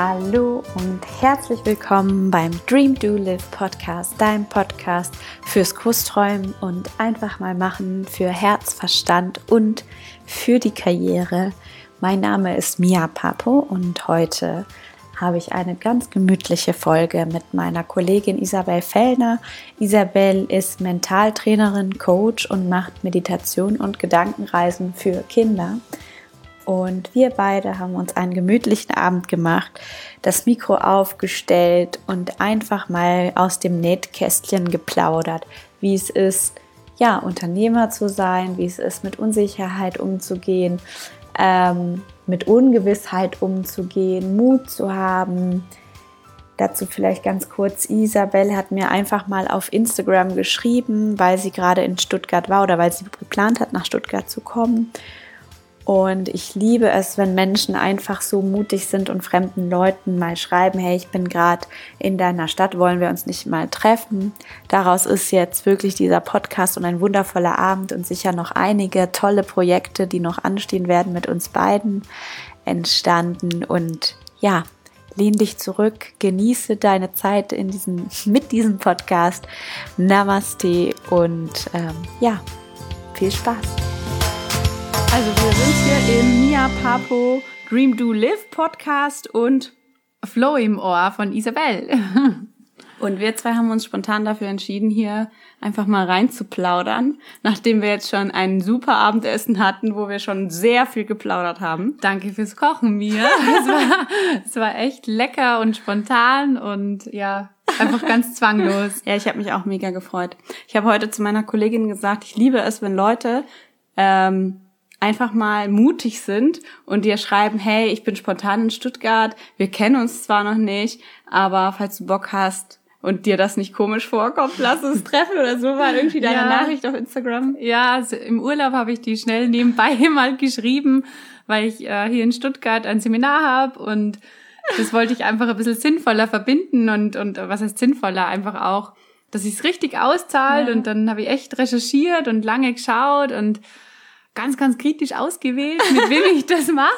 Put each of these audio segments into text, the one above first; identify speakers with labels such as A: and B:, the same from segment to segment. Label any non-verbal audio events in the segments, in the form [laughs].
A: Hallo und herzlich willkommen beim Dream Do Live Podcast, dein Podcast fürs Großträumen und einfach mal machen für Herz, Verstand und für die Karriere. Mein Name ist Mia Papo und heute habe ich eine ganz gemütliche Folge mit meiner Kollegin Isabel Fellner. Isabel ist Mentaltrainerin, Coach und macht Meditation und Gedankenreisen für Kinder. Und wir beide haben uns einen gemütlichen Abend gemacht, das Mikro aufgestellt und einfach mal aus dem Nähtkästchen geplaudert, wie es ist, ja, Unternehmer zu sein, wie es ist, mit Unsicherheit umzugehen, ähm, mit Ungewissheit umzugehen, Mut zu haben. Dazu vielleicht ganz kurz, Isabel hat mir einfach mal auf Instagram geschrieben, weil sie gerade in Stuttgart war oder weil sie geplant hat, nach Stuttgart zu kommen und ich liebe es, wenn Menschen einfach so mutig sind und fremden Leuten mal schreiben, hey, ich bin gerade in deiner Stadt, wollen wir uns nicht mal treffen. Daraus ist jetzt wirklich dieser Podcast und ein wundervoller Abend und sicher noch einige tolle Projekte, die noch anstehen werden mit uns beiden entstanden. Und ja, lehn dich zurück, genieße deine Zeit in diesem, [laughs] mit diesem Podcast. Namaste und ähm, ja, viel Spaß.
B: Also wir sind hier im Mia Papo Dream Do Live Podcast und Flow im Ohr von Isabel. [laughs] Und wir zwei haben uns spontan dafür entschieden, hier einfach mal rein zu plaudern, nachdem wir jetzt schon ein super Abendessen hatten, wo wir schon sehr viel geplaudert haben.
A: Danke fürs Kochen, Mia. [laughs] es, war, es war echt lecker und spontan und ja, einfach ganz zwanglos.
B: ja, ich habe mich auch mega gefreut. Ich habe heute zu meiner Kollegin gesagt, ich liebe es, wenn Leute ähm, einfach mal mutig sind und dir schreiben, hey, ich bin spontan in Stuttgart, wir kennen uns zwar noch nicht, aber falls du Bock hast und dir das nicht komisch vorkommt, lass uns treffen oder so war irgendwie deine ja. Nachricht auf Instagram.
A: Ja, also im Urlaub habe ich die schnell nebenbei [laughs] mal geschrieben, weil ich äh, hier in Stuttgart ein Seminar habe und das wollte ich einfach ein bisschen sinnvoller verbinden und, und was heißt sinnvoller? Einfach auch, dass sich's richtig auszahlt ja. und dann habe ich echt recherchiert und lange geschaut und ganz, ganz kritisch ausgewählt, mit wem ich das mache.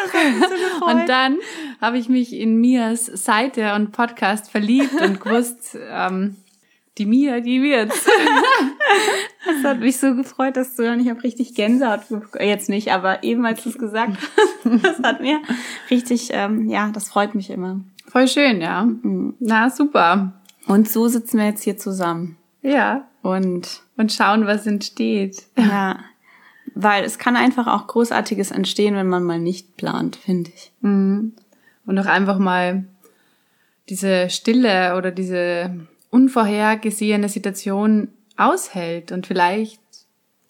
A: so und dann habe ich mich in Mias Seite und Podcast verliebt und gewusst, ähm, die Mia, die wird's.
B: das hat mich so gefreut, dass du dann, ich habe richtig Gänsehaut, jetzt nicht, aber eben als du es gesagt hast, das hat mir richtig, ähm, ja, das freut mich immer.
A: Voll schön, ja. Mhm. Na, super.
B: Und so sitzen wir jetzt hier zusammen.
A: Ja. Und, und schauen, was entsteht.
B: Ja. Weil es kann einfach auch Großartiges entstehen, wenn man mal nicht plant, finde ich.
A: Mhm. Und auch einfach mal diese Stille oder diese unvorhergesehene Situation aushält und vielleicht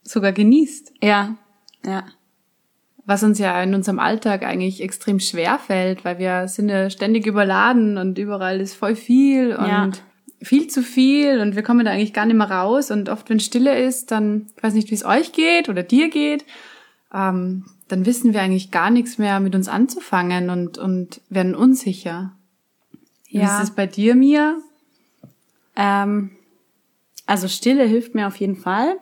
A: sogar genießt.
B: Ja, ja.
A: Was uns ja in unserem Alltag eigentlich extrem schwer fällt, weil wir sind ja ständig überladen und überall ist voll viel und ja viel zu viel und wir kommen da eigentlich gar nicht mehr raus. Und oft, wenn Stille ist, dann, ich weiß nicht, wie es euch geht oder dir geht, ähm, dann wissen wir eigentlich gar nichts mehr mit uns anzufangen und, und werden unsicher. Ja. Wie ist es bei dir, Mia?
B: Ähm, also Stille hilft mir auf jeden Fall,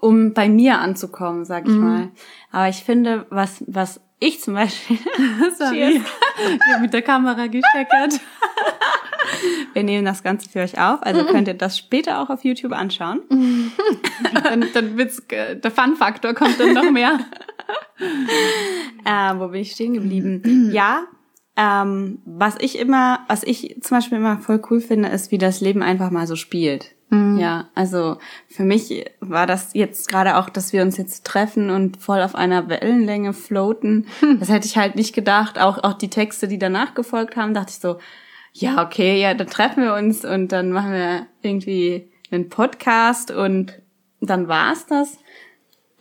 B: um bei mir anzukommen, sag ich mhm. mal. Aber ich finde, was, was ich zum Beispiel [laughs]
A: Sorry. [laughs] ich habe mit der Kamera gecheckert. [laughs] [laughs]
B: Wir nehmen das Ganze für euch auf, also könnt ihr das später auch auf YouTube anschauen. [laughs]
A: dann, dann wird's, äh, der Fun-Faktor kommt dann noch mehr. [laughs]
B: äh, wo bin ich stehen geblieben? ja, ähm, was ich immer, was ich zum Beispiel immer voll cool finde, ist, wie das Leben einfach mal so spielt. Mhm. Ja, also für mich war das jetzt gerade auch, dass wir uns jetzt treffen und voll auf einer Wellenlänge floaten. Das hätte ich halt nicht gedacht. Auch, auch die Texte, die danach gefolgt haben, dachte ich so, ja, okay, ja, dann treffen wir uns und dann machen wir irgendwie einen Podcast und dann war's das.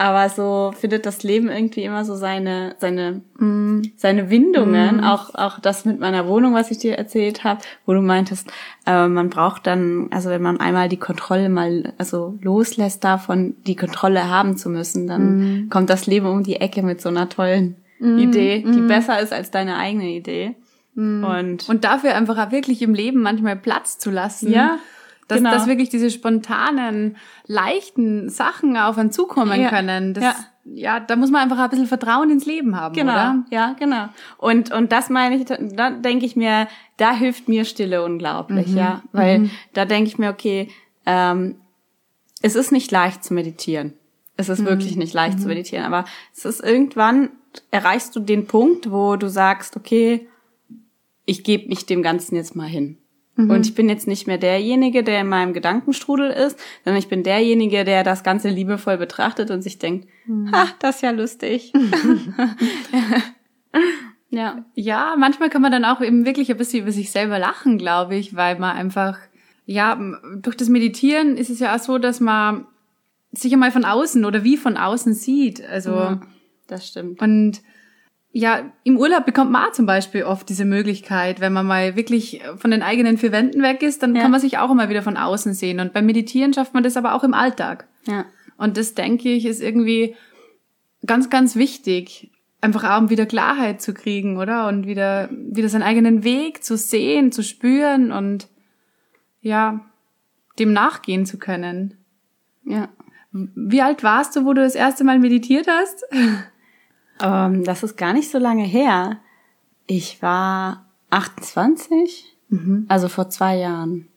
B: Aber so findet das Leben irgendwie immer so seine seine mm. seine Windungen. Mm. Auch auch das mit meiner Wohnung, was ich dir erzählt habe, wo du meintest, äh, man braucht dann, also wenn man einmal die Kontrolle mal also loslässt davon, die Kontrolle haben zu müssen, dann mm. kommt das Leben um die Ecke mit so einer tollen mm. Idee, die mm. besser ist als deine eigene Idee.
A: Mhm. Und, und dafür einfach wirklich im Leben manchmal Platz zu lassen. Ja. Dass, genau. dass wirklich diese spontanen, leichten Sachen auf einen zukommen ja. können. Das, ja.
C: ja, da muss man einfach ein bisschen Vertrauen ins Leben haben,
B: genau,
C: oder?
B: ja, genau. Und und das meine ich, da denke ich mir, da hilft mir Stille unglaublich,
C: Mhm.
B: ja, weil da denke ich mir, okay, ähm, es ist nicht leicht zu meditieren. Es
C: Mhm.
B: ist wirklich nicht leicht zu meditieren, aber es ist irgendwann erreichst du den Punkt, wo du sagst, okay, ich gebe mich dem Ganzen jetzt mal hin.
C: Mhm.
B: Und ich bin jetzt nicht mehr derjenige, der in meinem Gedankenstrudel ist, sondern ich bin derjenige, der das Ganze liebevoll betrachtet und sich denkt,
C: Mhm.
B: ha, das ist ja lustig. [laughs] ja.
C: Ja, manchmal kann man dann auch eben wirklich ein bisschen über sich selber lachen, glaube ich, weil man einfach, ja, durch das Meditieren ist es ja auch so, dass man sich einmal von außen oder wie von außen sieht. Also,
B: Ja, das stimmt.
C: und ja, im Urlaub bekommt man auch zum Beispiel oft diese Möglichkeit, wenn man mal wirklich von den eigenen vier Wänden weg ist, dann
B: Ja.
C: kann man sich auch immer wieder von außen sehen. Und beim Meditieren schafft man das aber auch im Alltag.
B: Ja.
C: Und das, denke ich, ist irgendwie ganz, ganz wichtig, einfach auch um wieder Klarheit zu kriegen, oder? Und wieder, wieder seinen eigenen Weg zu sehen, zu spüren und ja, dem nachgehen zu können.
B: Ja.
C: Wie alt warst du, wo du das erste Mal meditiert hast?
B: Ähm, das ist gar nicht so lange her. Ich war 28, also vor zwei Jahren.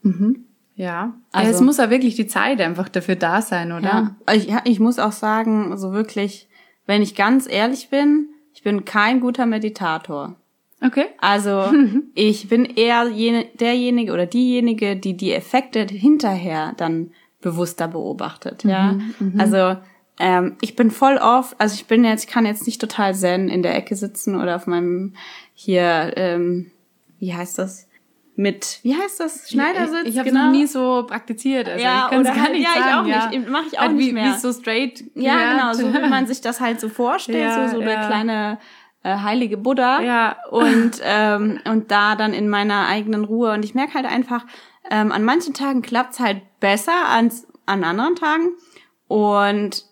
C: Ja.
B: Also-
C: Also, es muss ja wirklich die Zeit einfach dafür da sein, oder?
B: Ja. Ich, ich muss auch sagen, so wirklich, wenn ich ganz ehrlich bin, ich bin kein guter Meditator.
C: Okay.
B: Also [laughs] ich bin eher jene, derjenige oder diejenige, die die Effekte hinterher dann bewusster beobachtet. Ja, also ähm, ich bin voll oft, also ich bin jetzt, ich kann jetzt nicht total zen in der Ecke sitzen oder auf meinem hier, ähm, wie heißt das? Mit, wie heißt das? Schneidersitz?
C: Ich habe es noch nie so praktiziert. Also
B: Ja,
C: ich
B: oder
C: gar
B: halt-
C: nicht
B: ja, ich
C: sagen.
B: auch
C: ja.
B: nicht. Mach ich auch
C: Halt
B: nicht
C: wie,
B: mehr.
C: Wie so straight.
B: Ja, genau,
C: gelernt.
B: so wie man [laughs] sich das halt so vorstellt,
C: Ja,
B: so, so der
C: ja.
B: kleine äh, heilige Buddha.
C: Ja.
B: Und, [laughs] ähm, und da dann in meiner eigenen Ruhe. Und ich merke halt einfach, ähm, an manchen Tagen klappt's halt besser als an anderen Tagen. Und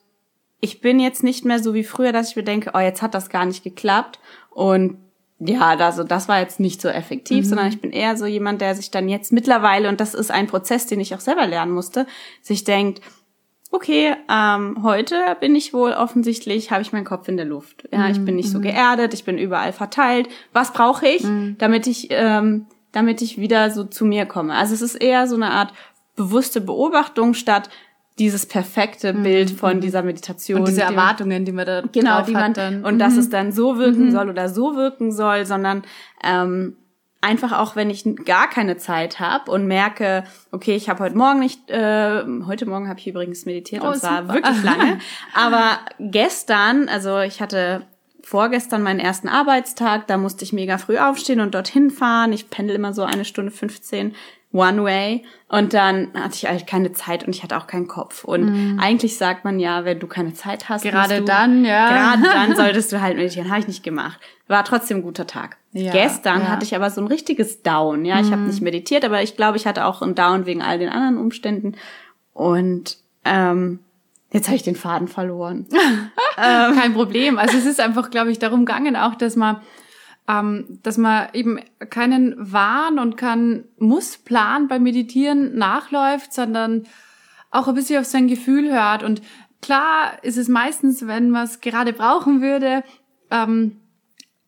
B: ich bin jetzt nicht mehr so wie früher, dass ich mir denke, oh, jetzt hat das gar nicht geklappt. Und ja, also das war jetzt nicht so effektiv, sondern ich bin eher so jemand, der sich dann jetzt mittlerweile, und das ist ein Prozess, den ich auch selber lernen musste, sich denkt, okay, ähm, heute bin ich wohl offensichtlich, habe ich meinen Kopf in der Luft. Ja, ich bin nicht so geerdet, ich bin überall verteilt. Was brauche ich, damit ich, ähm, damit ich wieder so zu mir komme? Also es ist eher so eine Art bewusste Beobachtung statt dieses perfekte Bild von dieser Meditation.
C: Und diese Erwartungen, die man da
B: genau, die man
C: dann.
B: und dass es dann so wirken soll oder so wirken soll, sondern ähm, einfach auch, wenn ich gar keine Zeit habe und merke, okay, ich habe heute Morgen nicht, äh, heute Morgen habe ich übrigens meditiert
C: Oh,
B: und zwar
C: super.
B: wirklich lange, [laughs] aber gestern, also ich hatte vorgestern meinen ersten Arbeitstag, da musste ich mega früh aufstehen und dorthin fahren. Ich pendel immer so eine Stunde 15 One Way und dann hatte ich halt keine Zeit und ich hatte auch keinen Kopf. Und eigentlich sagt man ja, wenn du keine Zeit hast,
C: Mhm. Gerade
B: du,
C: dann, ja.
B: Gerade [laughs] dann solltest du halt meditieren. Habe ich nicht gemacht. War trotzdem ein guter Tag.
C: Ja,
B: Gestern
C: ja.
B: hatte ich aber so ein richtiges Down. Ja, ich habe nicht meditiert, aber ich glaube, ich hatte auch ein Down wegen all den anderen Umständen. Und ähm, jetzt habe ich den Faden verloren. [laughs]
C: Kein Problem. Also es ist einfach, glaube ich, darum gegangen auch, dass man, ähm, dass man eben keinen Wahn und keinen Mussplan beim Meditieren nachläuft, sondern auch ein bisschen auf sein Gefühl hört. Und klar ist es meistens, wenn man es gerade brauchen würde, ähm,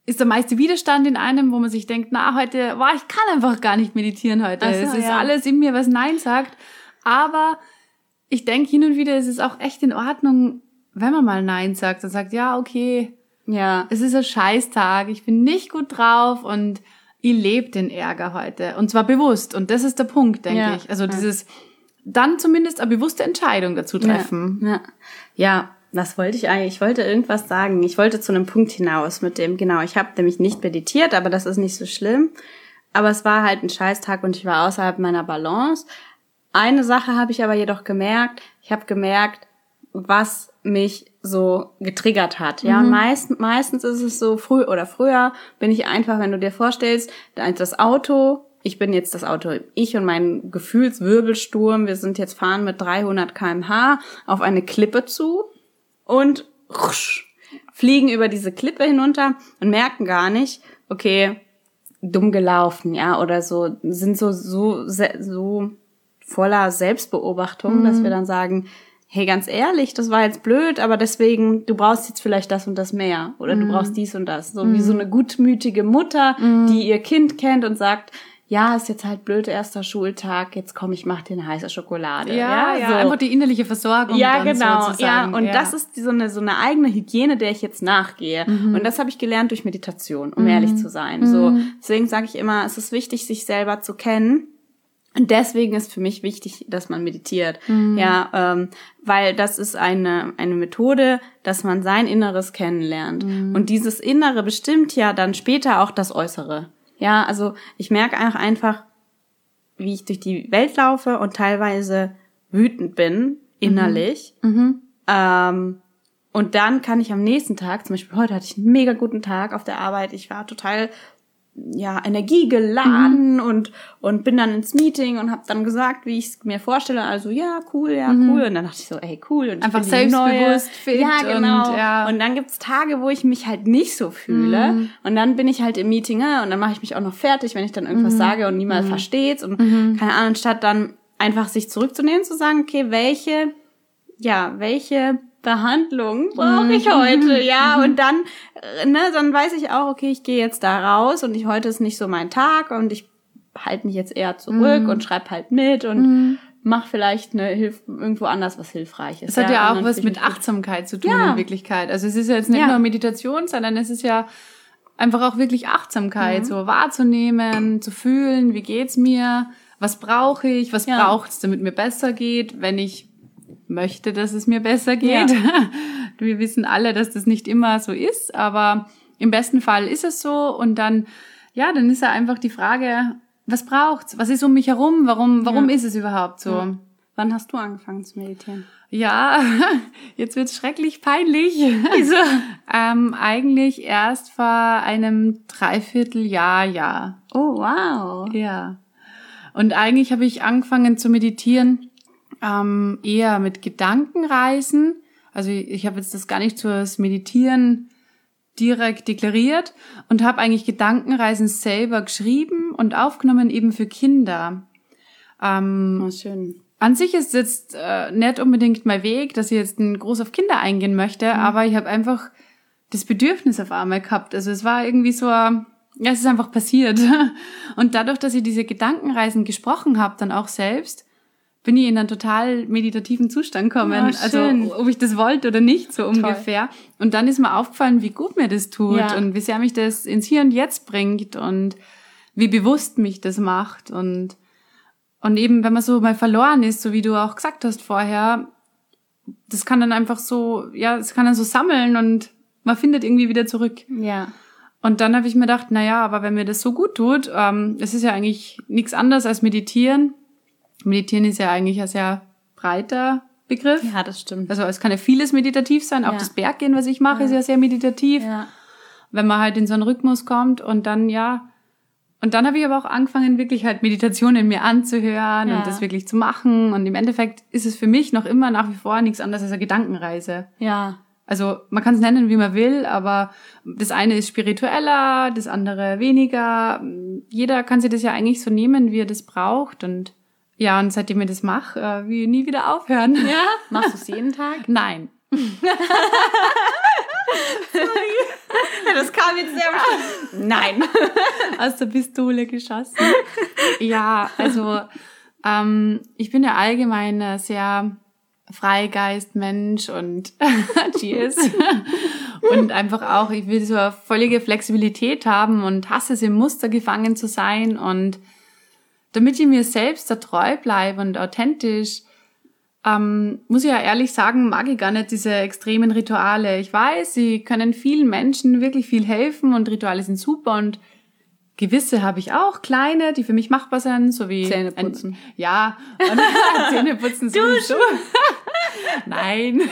C: ist der meiste Widerstand in einem, wo man sich denkt, na, heute, boah, ich kann einfach gar nicht meditieren heute.
B: So,
C: es ist
B: ja.
C: alles in mir, was Nein sagt. Aber ich denke hin und wieder, ist es auch echt in Ordnung, wenn man mal Nein sagt und sagt, ja, okay,
B: Ja.
C: es ist ein Scheißtag, ich bin nicht gut drauf und ich lebe den Ärger heute. Und zwar bewusst. Und das ist der Punkt, denke
B: Ja.
C: ich. Also dieses, dann zumindest eine bewusste Entscheidung dazu treffen.
B: Ja. ja, was wollte ich eigentlich? Ich wollte irgendwas sagen. Ich wollte zu einem Punkt hinaus mit dem, genau, ich habe nämlich nicht meditiert, aber das ist nicht so schlimm. Aber es war halt ein Scheißtag und ich war außerhalb meiner Balance. Eine Sache habe ich aber jedoch gemerkt. Ich habe gemerkt, was mich so getriggert hat. Ja, und meist, meistens ist es so früh oder früher bin ich einfach, wenn du dir vorstellst, das Auto, ich bin jetzt das Auto, ich und mein Gefühlswirbelsturm, wir sind jetzt fahren mit 300 kmh auf eine Klippe zu und rusch, fliegen über diese Klippe hinunter und merken gar nicht, okay, dumm gelaufen, ja, oder so, sind so, so, so voller Selbstbeobachtung, dass wir dann sagen, hey, ganz ehrlich, das war jetzt blöd, aber deswegen, du brauchst jetzt vielleicht das und das mehr oder du
C: Mhm.
B: brauchst dies und das. So wie so eine gutmütige Mutter, die ihr Kind kennt und sagt, ja, ist jetzt halt blöd, erster Schultag, jetzt komm, ich mach dir eine heiße Schokolade.
C: Ja, ja,
B: so.
C: einfach die innerliche Versorgung.
B: Ja, genau. Ja, und
C: ja.
B: das ist so eine, so eine eigene Hygiene, der ich jetzt nachgehe.
C: Mhm.
B: Und das habe ich gelernt durch Meditation, um ehrlich zu sein. So, deswegen sage ich immer, es ist wichtig, sich selber zu kennen. Und deswegen ist für mich wichtig, dass man meditiert.
C: Mhm.
B: Ja, ähm, weil das ist eine, eine Methode, dass man sein Inneres kennenlernt.
C: Mhm.
B: Und dieses Innere bestimmt ja dann später auch das Äußere. Ja, also ich merke einfach einfach, wie ich durch die Welt laufe und teilweise wütend bin, innerlich. Ähm, und dann kann ich am nächsten Tag, zum Beispiel heute hatte ich einen mega guten Tag auf der Arbeit, ich war total ja, energiegeladen und, und bin dann ins Meeting und habe dann gesagt, wie ich es mir vorstelle. Also ja, cool, ja, cool. Und dann dachte ich so, ey, cool. Und ich
C: Einfach selbstbewusst, fit
B: ja, genau.
C: und, ja.
B: und dann gibt's Tage, wo ich mich halt nicht so fühle. Und dann bin ich halt im Meeting äh, und dann mache ich mich auch noch fertig, wenn ich dann irgendwas sage und niemand versteht's. Und keine Ahnung, statt dann einfach sich zurückzunehmen, zu sagen, okay, welche, ja, welche Behandlung brauche ich heute, ja, und dann, äh, ne, dann weiß ich auch, okay, ich gehe jetzt da raus und ich heute ist nicht so mein Tag und ich halte mich jetzt eher zurück und schreib halt mit und mach vielleicht eine Hilf irgendwo anders was Hilfreiches.
C: Es hat ja,
B: und
C: auch was mit. Achtsamkeit zu tun
B: Ja.
C: in Wirklichkeit. Also es ist ja jetzt nicht
B: Ja.
C: nur Meditation, sondern es ist ja einfach auch wirklich Achtsamkeit,
B: Mhm.
C: so wahrzunehmen, zu fühlen, wie geht's mir, was brauche ich, was
B: Ja.
C: braucht's, damit mir besser geht, wenn ich möchte, dass es mir besser geht. [laughs] Wir wissen alle, dass das nicht immer so ist, aber im besten Fall ist es so und dann, ja, dann ist ja einfach die Frage, was braucht's? Was ist um mich herum? Warum, warum
B: Ja.
C: ist es überhaupt so?
B: Wann hast du angefangen zu meditieren?
C: Ja, [laughs] jetzt wird's schrecklich peinlich. [laughs]
B: Wieso?
C: ähm, eigentlich erst vor einem Dreivierteljahr, ja.
B: Oh, wow.
C: Ja. Und eigentlich habe ich angefangen zu meditieren, ähm, eher mit Gedankenreisen. Also ich, habe jetzt das gar nicht fürs Meditieren direkt deklariert und habe eigentlich Gedankenreisen selber geschrieben und aufgenommen eben für Kinder. Ähm,
B: Oh, schön.
C: an sich ist jetzt äh, nicht unbedingt mein Weg, dass ich jetzt groß auf Kinder eingehen möchte, aber ich habe einfach das Bedürfnis auf einmal gehabt. Also es war irgendwie so, ja, es ist einfach passiert. [laughs] Und dadurch, dass ich diese Gedankenreisen gesprochen habe, dann auch selbst, bin ich in einen total meditativen Zustand gekommen.
B: Ah, schön.
C: also ob ich das wollte oder nicht, so ungefähr. Und dann ist mir aufgefallen, wie gut mir das tut
B: Ja.
C: und wie sehr mich das ins Hier und Jetzt bringt und wie bewusst mich das macht und und eben, wenn man so mal verloren ist, so wie du auch gesagt hast vorher, das kann dann einfach so, ja, es kann dann so sammeln und man findet irgendwie wieder zurück.
B: Ja.
C: Und dann habe ich mir gedacht, na ja, aber wenn mir das so gut tut, ähm, es ist ja eigentlich nichts anderes als meditieren. Meditieren ist ja eigentlich ein sehr breiter Begriff.
B: Ja, das stimmt.
C: Also es kann ja vieles meditativ sein. Auch
B: Ja.
C: das Berggehen, was ich mache, ist ja sehr meditativ
B: Ja.
C: wenn man halt in so einen Rhythmus kommt und dann ja und dann habe ich aber auch angefangen wirklich halt Meditationen mir anzuhören
B: Ja.
C: und das wirklich zu machen und im Endeffekt ist es für mich noch immer nach wie vor nichts anderes als eine Gedankenreise.
B: Ja.
C: Also man kann es nennen, wie man will, aber das eine ist spiritueller, das andere weniger. Jeder kann sich das ja eigentlich so nehmen, wie er das braucht und ja, und seitdem ich das mache, äh, will ich nie wieder aufhören.
B: Ja? [laughs] Machst du es jeden Tag?
C: Nein.
B: Ja, das kam jetzt sehr. Nein. [laughs]
C: aus der Pistole geschossen. ja, also ähm, ich bin ja allgemein ein sehr Freigeist-Mensch und [laughs] cheers. und einfach auch, ich will so eine völlige Flexibilität haben und hasse es im Muster gefangen zu sein und damit ich mir selbst da treu bleibe und authentisch, ähm, muss ich ja ehrlich sagen, mag ich gar nicht diese extremen Rituale. Ich weiß, sie können vielen Menschen wirklich viel helfen und Rituale sind super und gewisse habe ich auch, kleine, die für mich machbar sind, so wie
B: Zähneputzen.
C: Ein, ja, [laughs] Zähneputzen sowieso. [laughs] Nein.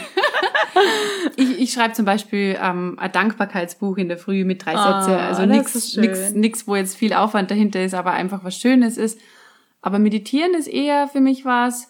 C: ich ich schreibe zum Beispiel ähm, ein Dankbarkeitsbuch in der Früh mit drei
B: Ah,
C: Sätze. Also nix, nix, wo jetzt viel Aufwand dahinter ist, aber einfach was Schönes ist. Aber meditieren ist eher für mich was,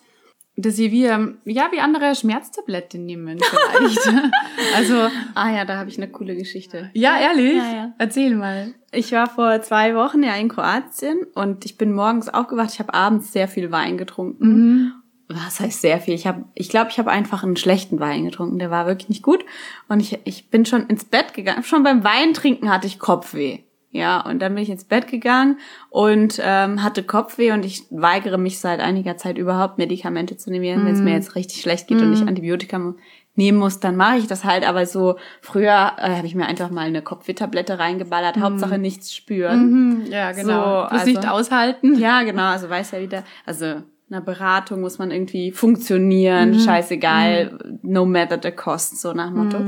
C: dass ich wie, ähm, ja, wie andere Schmerztablette nehmen vielleicht. [laughs] also,
B: Ah ja, da habe ich eine coole Geschichte.
C: ja, ehrlich?
B: Ja, ja.
C: Erzähl mal.
B: Ich war vor zwei Wochen ja in Kroatien und ich bin morgens aufgewacht. Ich habe abends sehr viel Wein getrunken. was heißt sehr viel? Ich habe, ich glaube, ich habe einfach einen schlechten Wein getrunken. Der war wirklich nicht gut. Und ich, ich bin schon ins Bett gegangen. Schon beim Weintrinken hatte ich Kopfweh. Ja, und dann bin ich ins Bett gegangen und ähm, hatte Kopfweh und ich weigere mich seit einiger Zeit überhaupt Medikamente zu nehmen. Mm. Wenn es mir jetzt richtig schlecht geht mm. und ich Antibiotika nehmen muss, dann mache ich das halt. Aber so früher äh, habe ich mir einfach mal eine Kopfwehtablette reingeballert. Mm. Hauptsache nichts spüren.
C: Mm Ja, genau. So, also, nicht aushalten.
B: Ja, genau. Also weiß ja wieder. Also einer Beratung muss man irgendwie funktionieren, mhm. scheißegal, mhm. no matter the cost, so nach Motto.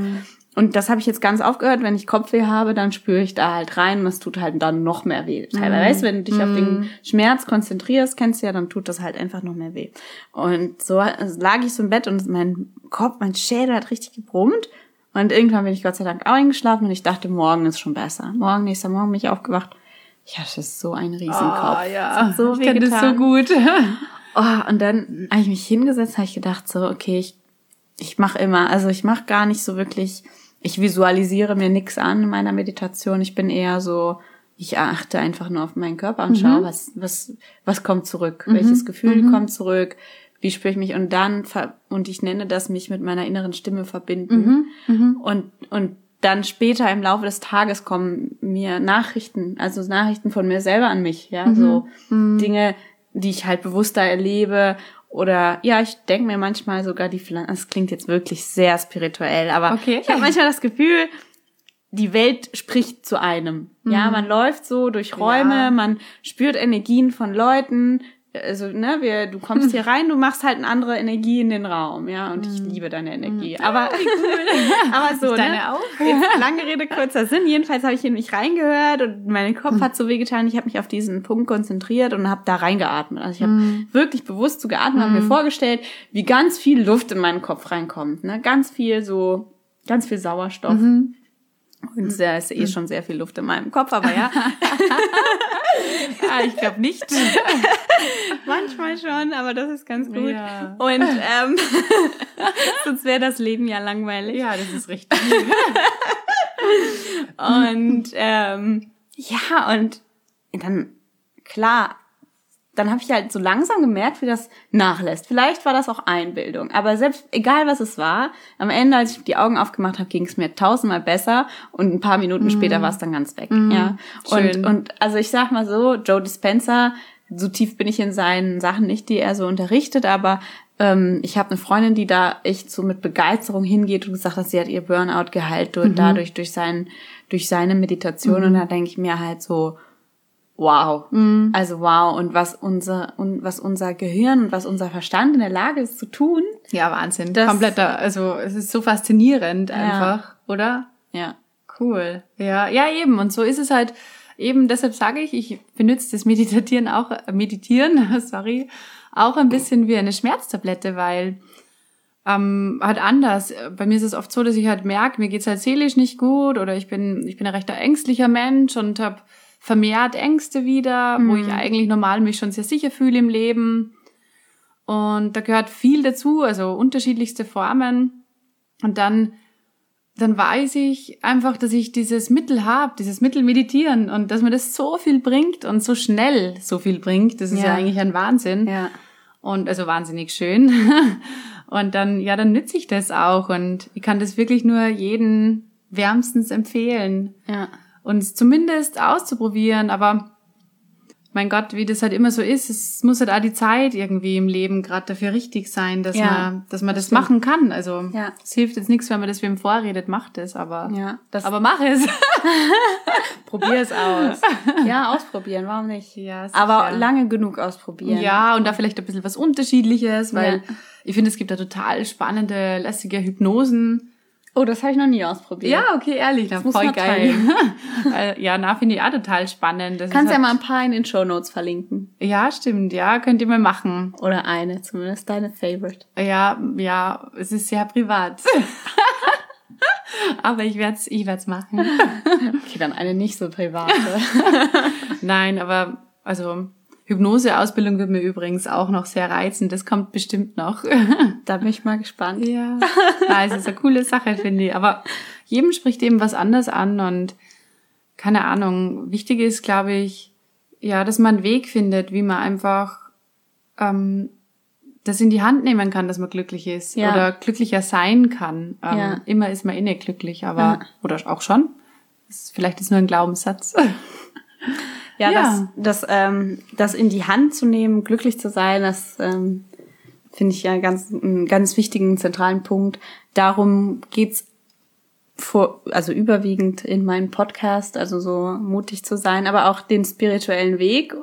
B: Mhm. Und das habe ich jetzt ganz aufgehört. Wenn ich Kopfweh habe, dann spüre ich da halt rein und es tut halt dann noch mehr weh. Teilweise, mm. wenn du dich mm. auf den mhm. Schmerz konzentrierst, kennst du ja, dann tut das halt einfach noch mehr weh. Und so also lag ich so im Bett und mein Kopf, mein Schädel hat richtig gebrummt. Und irgendwann bin ich Gott sei Dank auch eingeschlafen und ich dachte, morgen ist schon besser. Morgen, nächster Morgen bin ich aufgewacht. Ich hatte so einen Riesenkopf.
C: Oh, ja. So ich kenne das so gut. [laughs]
B: oh, und dann habe ich mich hingesetzt, habe ich gedacht so, okay, ich, ich mache immer, also ich mache gar nicht so wirklich ich visualisiere mir nichts an in meiner Meditation. Ich bin eher so, ich achte einfach nur auf meinen Körper und schaue, mhm. was, was, was kommt zurück, mhm. welches Gefühl mhm. kommt zurück, wie spüre ich mich und dann, und ich nenne das mich mit meiner inneren Stimme verbinden mhm. Mhm. und, und dann später im Laufe des Tages kommen mir Nachrichten, also Nachrichten von mir selber an mich, ja, mhm. so Dinge, die ich halt bewusster erlebe oder ja, ich denke mir manchmal sogar die Pflanzen, das klingt jetzt wirklich sehr spirituell, aber okay. ich habe manchmal das Gefühl, die Welt spricht zu einem. Mhm. Ja, man läuft so durch Räume, ja. man spürt Energien von Leuten, also ne, wir, du kommst hier rein, du machst halt eine andere Energie in den Raum, ja, und ich mhm. liebe deine Energie. Mhm. Aber, cool. [laughs] aber so, ne? Auch? Jetzt, lange Rede, kurzer Sinn. Jedenfalls habe ich in mich reingehört und mein Kopf hat so wehgetan. Ich habe mich auf diesen Punkt konzentriert und habe da reingeatmet. Also ich habe mhm. wirklich bewusst so geatmet, habe mir vorgestellt, wie ganz viel Luft in meinen Kopf reinkommt, ne, ganz viel so, ganz viel Sauerstoff. Mhm. Und da ist eh schon sehr viel Luft in meinem Kopf, aber ja. [laughs]
C: ah, ich glaube nicht. [laughs]
B: Manchmal schon, aber das ist ganz gut. Ja. Und ähm, [laughs] sonst wäre das Leben ja langweilig.
C: Ja, das ist richtig.
B: und ähm, ja, und dann klar, dann habe ich halt so langsam gemerkt, wie das nachlässt. Vielleicht war das auch Einbildung, aber selbst egal was es war, am Ende, als ich die Augen aufgemacht habe, ging es mir tausendmal besser und ein paar Minuten mm. später war es dann ganz weg. Mm. Ja, und und also ich sag mal so, Joe Dispenza, so tief bin ich in seinen Sachen nicht, die er so unterrichtet, aber ähm, ich habe eine Freundin, die da echt so mit Begeisterung hingeht und gesagt hat, sie hat ihr Burnout geheilt mhm. dadurch durch seinen durch seine Meditation mhm. und da denke ich mir halt so wow. Mhm. Also wow. Und was unser, und was unser Gehirn und was unser Verstand in der Lage ist zu tun.
C: Ja, Wahnsinn. Das, Kompletter, also es ist so faszinierend einfach, ja. oder?
B: Ja.
C: Cool. Ja, ja, eben. Und so ist es halt, eben deshalb sage ich, ich benutze das Meditieren auch, äh, Meditieren, [laughs] sorry, auch ein bisschen wie eine Schmerztablette, weil ähm, halt anders. Bei mir ist es oft so, dass ich halt merke, mir geht's halt seelisch nicht gut oder ich bin, ich bin ein recht ängstlicher Mensch und habe vermehrt Ängste wieder, mhm. wo ich mhm. eigentlich normal mich schon sehr sicher fühle im Leben. Und da gehört viel dazu, also unterschiedlichste Formen. Und dann, dann weiß ich einfach, dass ich dieses Mittel habe, dieses Mittel meditieren und dass mir das so viel bringt und so schnell so viel bringt. Das ist ja, ja eigentlich ein Wahnsinn.
B: Ja.
C: Und also wahnsinnig schön. [laughs] und dann, ja, dann nütze ich das auch und ich kann das wirklich nur jeden wärmstens empfehlen.
B: Ja
C: und es zumindest auszuprobieren, aber mein Gott, wie das halt immer so ist, es muss halt auch die Zeit irgendwie im Leben gerade dafür richtig sein, dass ja, man, dass man das, das machen kann. Also
B: ja.
C: es hilft jetzt nichts, wenn man das wem vorredet, macht es, aber
B: ja,
C: das aber mach es. [laughs]
B: Probier es aus. Ja, ausprobieren, warum nicht?
C: Ja,
B: aber lange genug ausprobieren.
C: Ja, und da vielleicht ein bisschen was Unterschiedliches, weil ja. ich finde, es gibt da total spannende, lässige Hypnosen
B: Oh, das habe ich noch nie ausprobiert.
C: Ja, okay, ehrlich, das voll geil. [laughs] ja, na, finde ich auch total spannend.
B: Das Kannst ja halt mal ein paar in den Show Notes verlinken.
C: Ja, stimmt, ja, könnt ihr mal machen.
B: Oder eine, zumindest deine Favorite.
C: Ja, ja, es ist sehr privat. [laughs] aber ich werde es ich werd's machen. [laughs]
B: okay, dann eine nicht so private.
C: Nein, aber also Hypnoseausbildung wird mir übrigens auch noch sehr reizen. Das kommt bestimmt noch. [laughs]
B: da bin ich mal gespannt.
C: Ja. ja es ist eine coole Sache, finde ich. Aber jedem spricht eben was anders an und keine Ahnung. Wichtig ist, glaube ich, ja, dass man einen Weg findet, wie man einfach ähm, das in die Hand nehmen kann, dass man glücklich ist
B: Ja.
C: oder glücklicher sein kann. Ähm,
B: Ja.
C: Immer ist man inne glücklich, aber
B: Ja.
C: oder auch schon. Vielleicht ist nur ein Glaubenssatz. [laughs]
B: Ja,
C: Ja.
B: das, das, ähm, das in die Hand zu nehmen, glücklich zu sein, das ähm, finde ich ja ganz, einen ganz wichtigen, zentralen Punkt. Darum geht's vor, also überwiegend in meinem Podcast, also so mutig zu sein, aber auch den spirituellen Weg.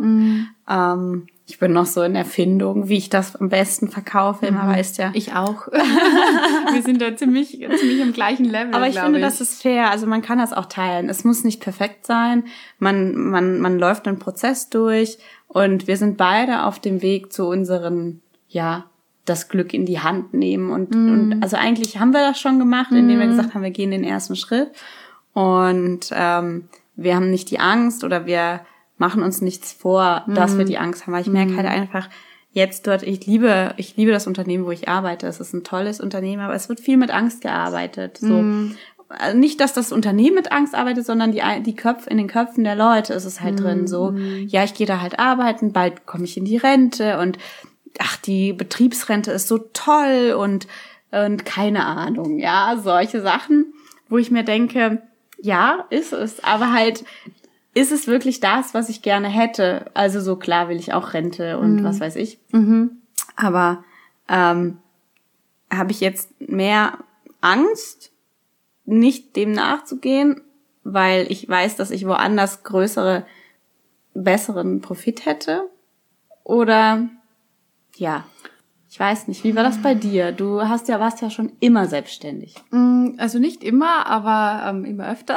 B: Ähm, ich bin noch so in Erfindung, wie ich das am besten verkaufe, immer weißt ja.
C: Ich auch. [laughs] Wir sind da ziemlich, ziemlich im gleichen Level.
B: Aber ich finde, das ist fair. Also man kann das auch teilen. Es muss nicht perfekt sein. Man, man, man läuft einen Prozess durch und wir sind beide auf dem Weg zu unseren, ja, das Glück in die Hand nehmen. Und, und also eigentlich haben wir das schon gemacht, indem wir gesagt haben, wir gehen den ersten Schritt. Und ähm, wir haben nicht die Angst oder wir machen uns nichts vor, dass wir die Angst haben. Weil ich merke halt einfach, jetzt dort, ich liebe, ich liebe das Unternehmen, wo ich arbeite. Es ist ein tolles Unternehmen, aber es wird viel mit Angst gearbeitet. So. Also nicht, dass das Unternehmen mit Angst arbeitet, sondern die, die Köpfe, in den Köpfen der Leute ist es halt drin. So, ja, ich gehe da halt arbeiten, bald komme ich in die Rente und ach, die Betriebsrente ist so toll und, und keine Ahnung, ja, solche Sachen, wo ich mir denke, ja, ist es, aber halt, ist es wirklich das, was ich gerne hätte? Also so klar will ich auch Rente und was weiß ich. Aber ähm, habe ich jetzt mehr Angst, nicht dem nachzugehen, weil ich weiß, dass ich woanders größere, besseren Profit hätte? Oder ja, ich weiß nicht. Wie war das bei dir? Du hast ja warst ja schon immer selbstständig.
C: Mm, Also nicht immer, aber ähm, immer öfter.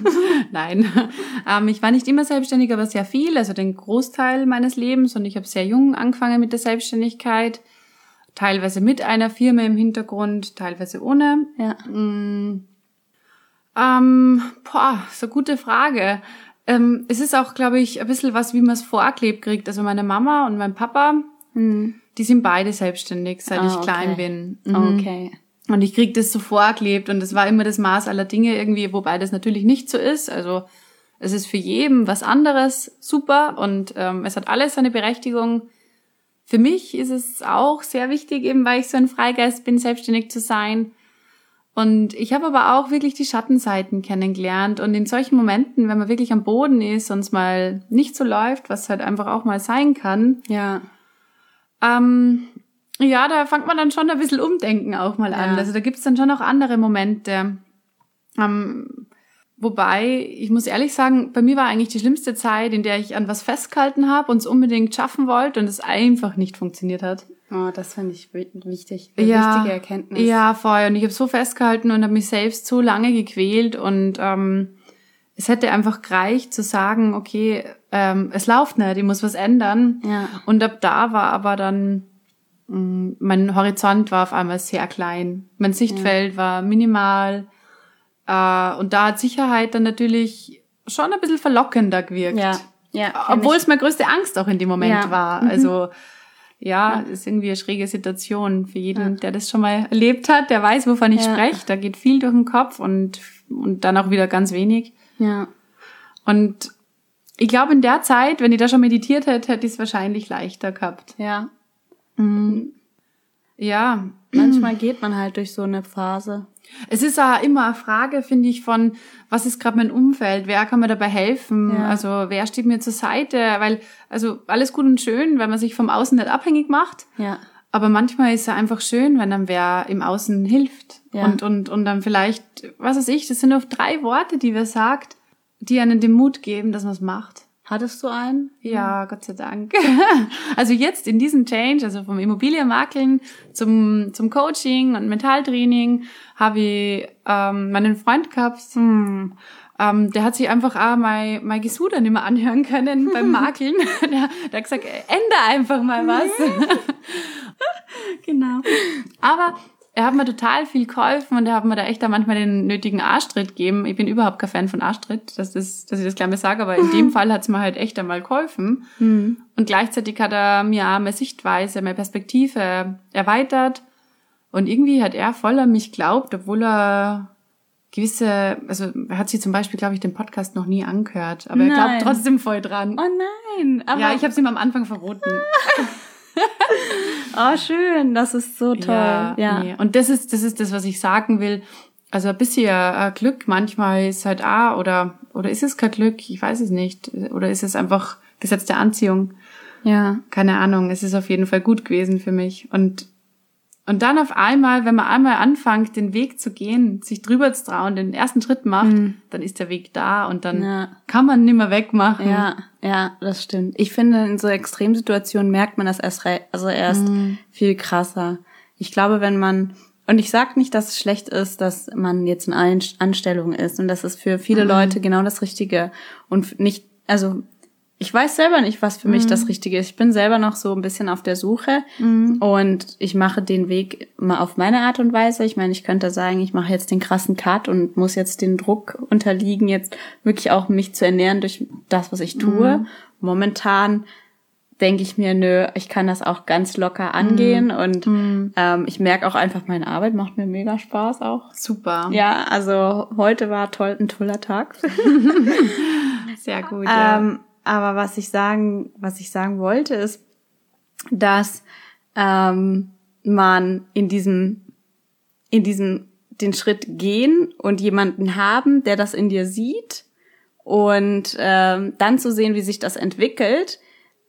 C: [laughs] Nein, [laughs] ähm, ich war nicht immer selbstständig, aber sehr viel, also den Großteil meines Lebens. Und ich habe sehr jung angefangen mit der Selbstständigkeit, teilweise mit einer Firma im Hintergrund, teilweise ohne.
B: Ja.
C: Ähm, boah, so gute Frage. Ähm, es ist auch, glaube ich, ein bisschen was, wie man es vorgelebt kriegt. Also meine Mama und mein Papa, die sind beide selbstständig, seit
B: Ah,
C: ich klein
B: okay.
C: bin. Mhm.
B: Okay.
C: Und ich krieg das so vorgelebt und das war immer das Maß aller Dinge irgendwie, wobei das natürlich nicht so ist. Also es ist für jeden was anderes super und ähm, es hat alles seine Berechtigung. Für mich ist es auch sehr wichtig, eben weil ich so ein Freigeist bin, selbstständig zu sein. Und ich habe aber auch wirklich die Schattenseiten kennengelernt. Und in solchen Momenten, wenn man wirklich am Boden ist und es mal nicht so läuft, was halt einfach auch mal sein kann,
B: Ja.
C: Ähm, ja, da fängt man dann schon ein bisschen umdenken auch mal an.
B: Ja.
C: Also da gibt's dann schon auch andere Momente. Ähm, wobei, ich muss ehrlich sagen, bei mir war eigentlich die schlimmste Zeit, in der ich an was festgehalten habe und es unbedingt schaffen wollte und es einfach nicht funktioniert hat.
B: Oh, das finde ich wi- wichtig. Eine
C: Ja,
B: wichtige Erkenntnis.
C: Ja, voll. Und ich habe so festgehalten und habe mich selbst so lange gequält und ähm, es hätte einfach gereicht zu sagen, okay, ähm, es läuft nicht, ich muss was ändern.
B: Ja.
C: Und ab da war aber dann, mh, mein Horizont war auf einmal sehr klein. Mein Sichtfeld war minimal. Äh, und da hat Sicherheit dann natürlich schon ein bisschen verlockender gewirkt.
B: Ja. Ja.
C: Obwohl es meine größte Angst auch in dem Moment
B: Ja.
C: war. Also ja, ist irgendwie eine schräge Situation für jeden, der das schon mal erlebt hat, der weiß, wovon ich
B: Ja.
C: spreche. Da geht viel durch den Kopf und, und dann auch wieder ganz wenig.
B: Ja.
C: Und ich glaube, in der Zeit, wenn ich da schon meditiert hätte, hätte ich es wahrscheinlich leichter gehabt.
B: Ja.
C: Ja,
B: Manchmal geht man halt durch so eine Phase.
C: es ist auch immer eine Frage, finde ich, von was ist gerade mein Umfeld, wer kann mir dabei helfen,
B: Ja.
C: also wer steht mir zur Seite, weil also alles gut und schön, weil man sich vom Außen nicht abhängig macht.
B: Ja.
C: Aber manchmal ist es einfach schön, wenn dann wer im Außen hilft.
B: Ja.
C: Und, und, und dann vielleicht, was weiß ich, das sind oft drei Worte, die wer sagt, die einen den Mut geben, dass man es macht.
B: Hattest du einen?
C: Ja, Gott sei Dank. [laughs] Also jetzt in diesem Change, also vom Immobilienmakeln zum, zum Coaching und Mentaltraining, habe ich ähm, meinen Freund gehabt, hm, ähm, der hat sich einfach auch mein, mein Gesuder nicht mehr anhören können [laughs] beim Makeln. [laughs] der, der hat gesagt, ändere einfach mal was. genau. Aber er hat mir total viel geholfen und er hat mir da echt da manchmal den nötigen Arschtritt gegeben. Ich bin überhaupt kein Fan von Arschtritt, dass, das, dass ich das gleich mal sage, aber in dem [laughs] Fall hat es mir halt echt einmal geholfen. Und gleichzeitig hat er mir auch meine Sichtweise, meine Perspektive erweitert. Und irgendwie hat er voll an mich glaubt, obwohl er gewisse, also er hat sich zum Beispiel, glaube ich, den Podcast noch nie angehört, aber er
B: Nein.
C: glaubt trotzdem voll dran.
B: Oh nein. Aber
C: ja, ich habe es ihm am Anfang verboten. [laughs]
B: oh, schön, das ist so toll. Ja, ja.
C: Nee. Und das ist, das ist das, was ich sagen will. Also ein bisschen äh, Glück manchmal ist halt ah oder oder ist es kein Glück? Ich weiß es nicht. Oder ist es einfach Gesetz der Anziehung? Ja. Keine Ahnung. Es ist auf jeden Fall gut gewesen für mich. Und und dann auf einmal, wenn man einmal anfängt, den Weg zu gehen, sich drüber zu trauen, den ersten Schritt macht, mhm. dann ist der Weg da und dann ja. kann man nimmer wegmachen.
B: Ja, ja, das stimmt. Ich finde, in so Extremsituationen merkt man das erst, also erst mhm. viel krasser. Ich glaube, wenn man, und ich sage nicht, dass es schlecht ist, dass man jetzt in allen Anstellungen ist und das ist für viele mhm. Leute genau das Richtige und nicht, also ich weiß selber nicht, was für mich das mhm. Richtige ist. Ich bin selber noch so ein bisschen auf der Suche mhm. und ich mache den Weg mal auf meine Art und Weise. Ich meine, ich könnte sagen, ich mache jetzt den krassen Cut und muss jetzt den Druck unterliegen, jetzt wirklich auch mich zu ernähren durch das, was ich tue. Mhm. Momentan denke ich mir, nö, ich kann das auch ganz locker angehen mhm. und mhm. Ähm, ich merke auch einfach, meine Arbeit macht mir mega Spaß auch.
C: Super.
B: Ja, also heute war toll, ein toller Tag. [laughs]
C: Sehr gut. Ja.
B: Ähm, aber was ich sagen, was ich sagen wollte, ist, dass ähm, man in diesem, in diesem den Schritt gehen und jemanden haben, der das in dir sieht und ähm, dann zu sehen, wie sich das entwickelt